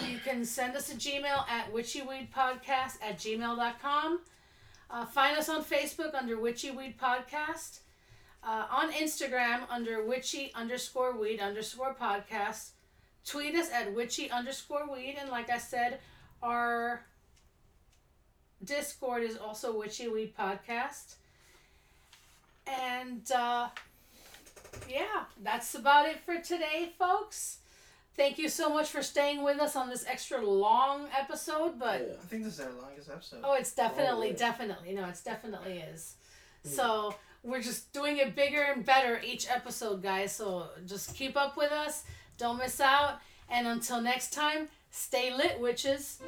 You can send us a Gmail at witchyweedpodcast at gmail.com. Uh, find us on Facebook under Witchy Weed Podcast. Uh, on Instagram under witchy underscore weed underscore podcast. Tweet us at witchy underscore weed. And like I said, our Discord is also Witchy Weed Podcast. And uh, yeah, that's about it for today, folks. Thank you so much for staying with us on this extra long episode, but yeah. I think this is our longest episode. Oh, it's definitely, Oh, yeah. definitely. No, it's definitely is. Mm. So we're just doing it bigger and better each episode, guys. So just keep up with us. Don't miss out. And until next time, stay lit, witches.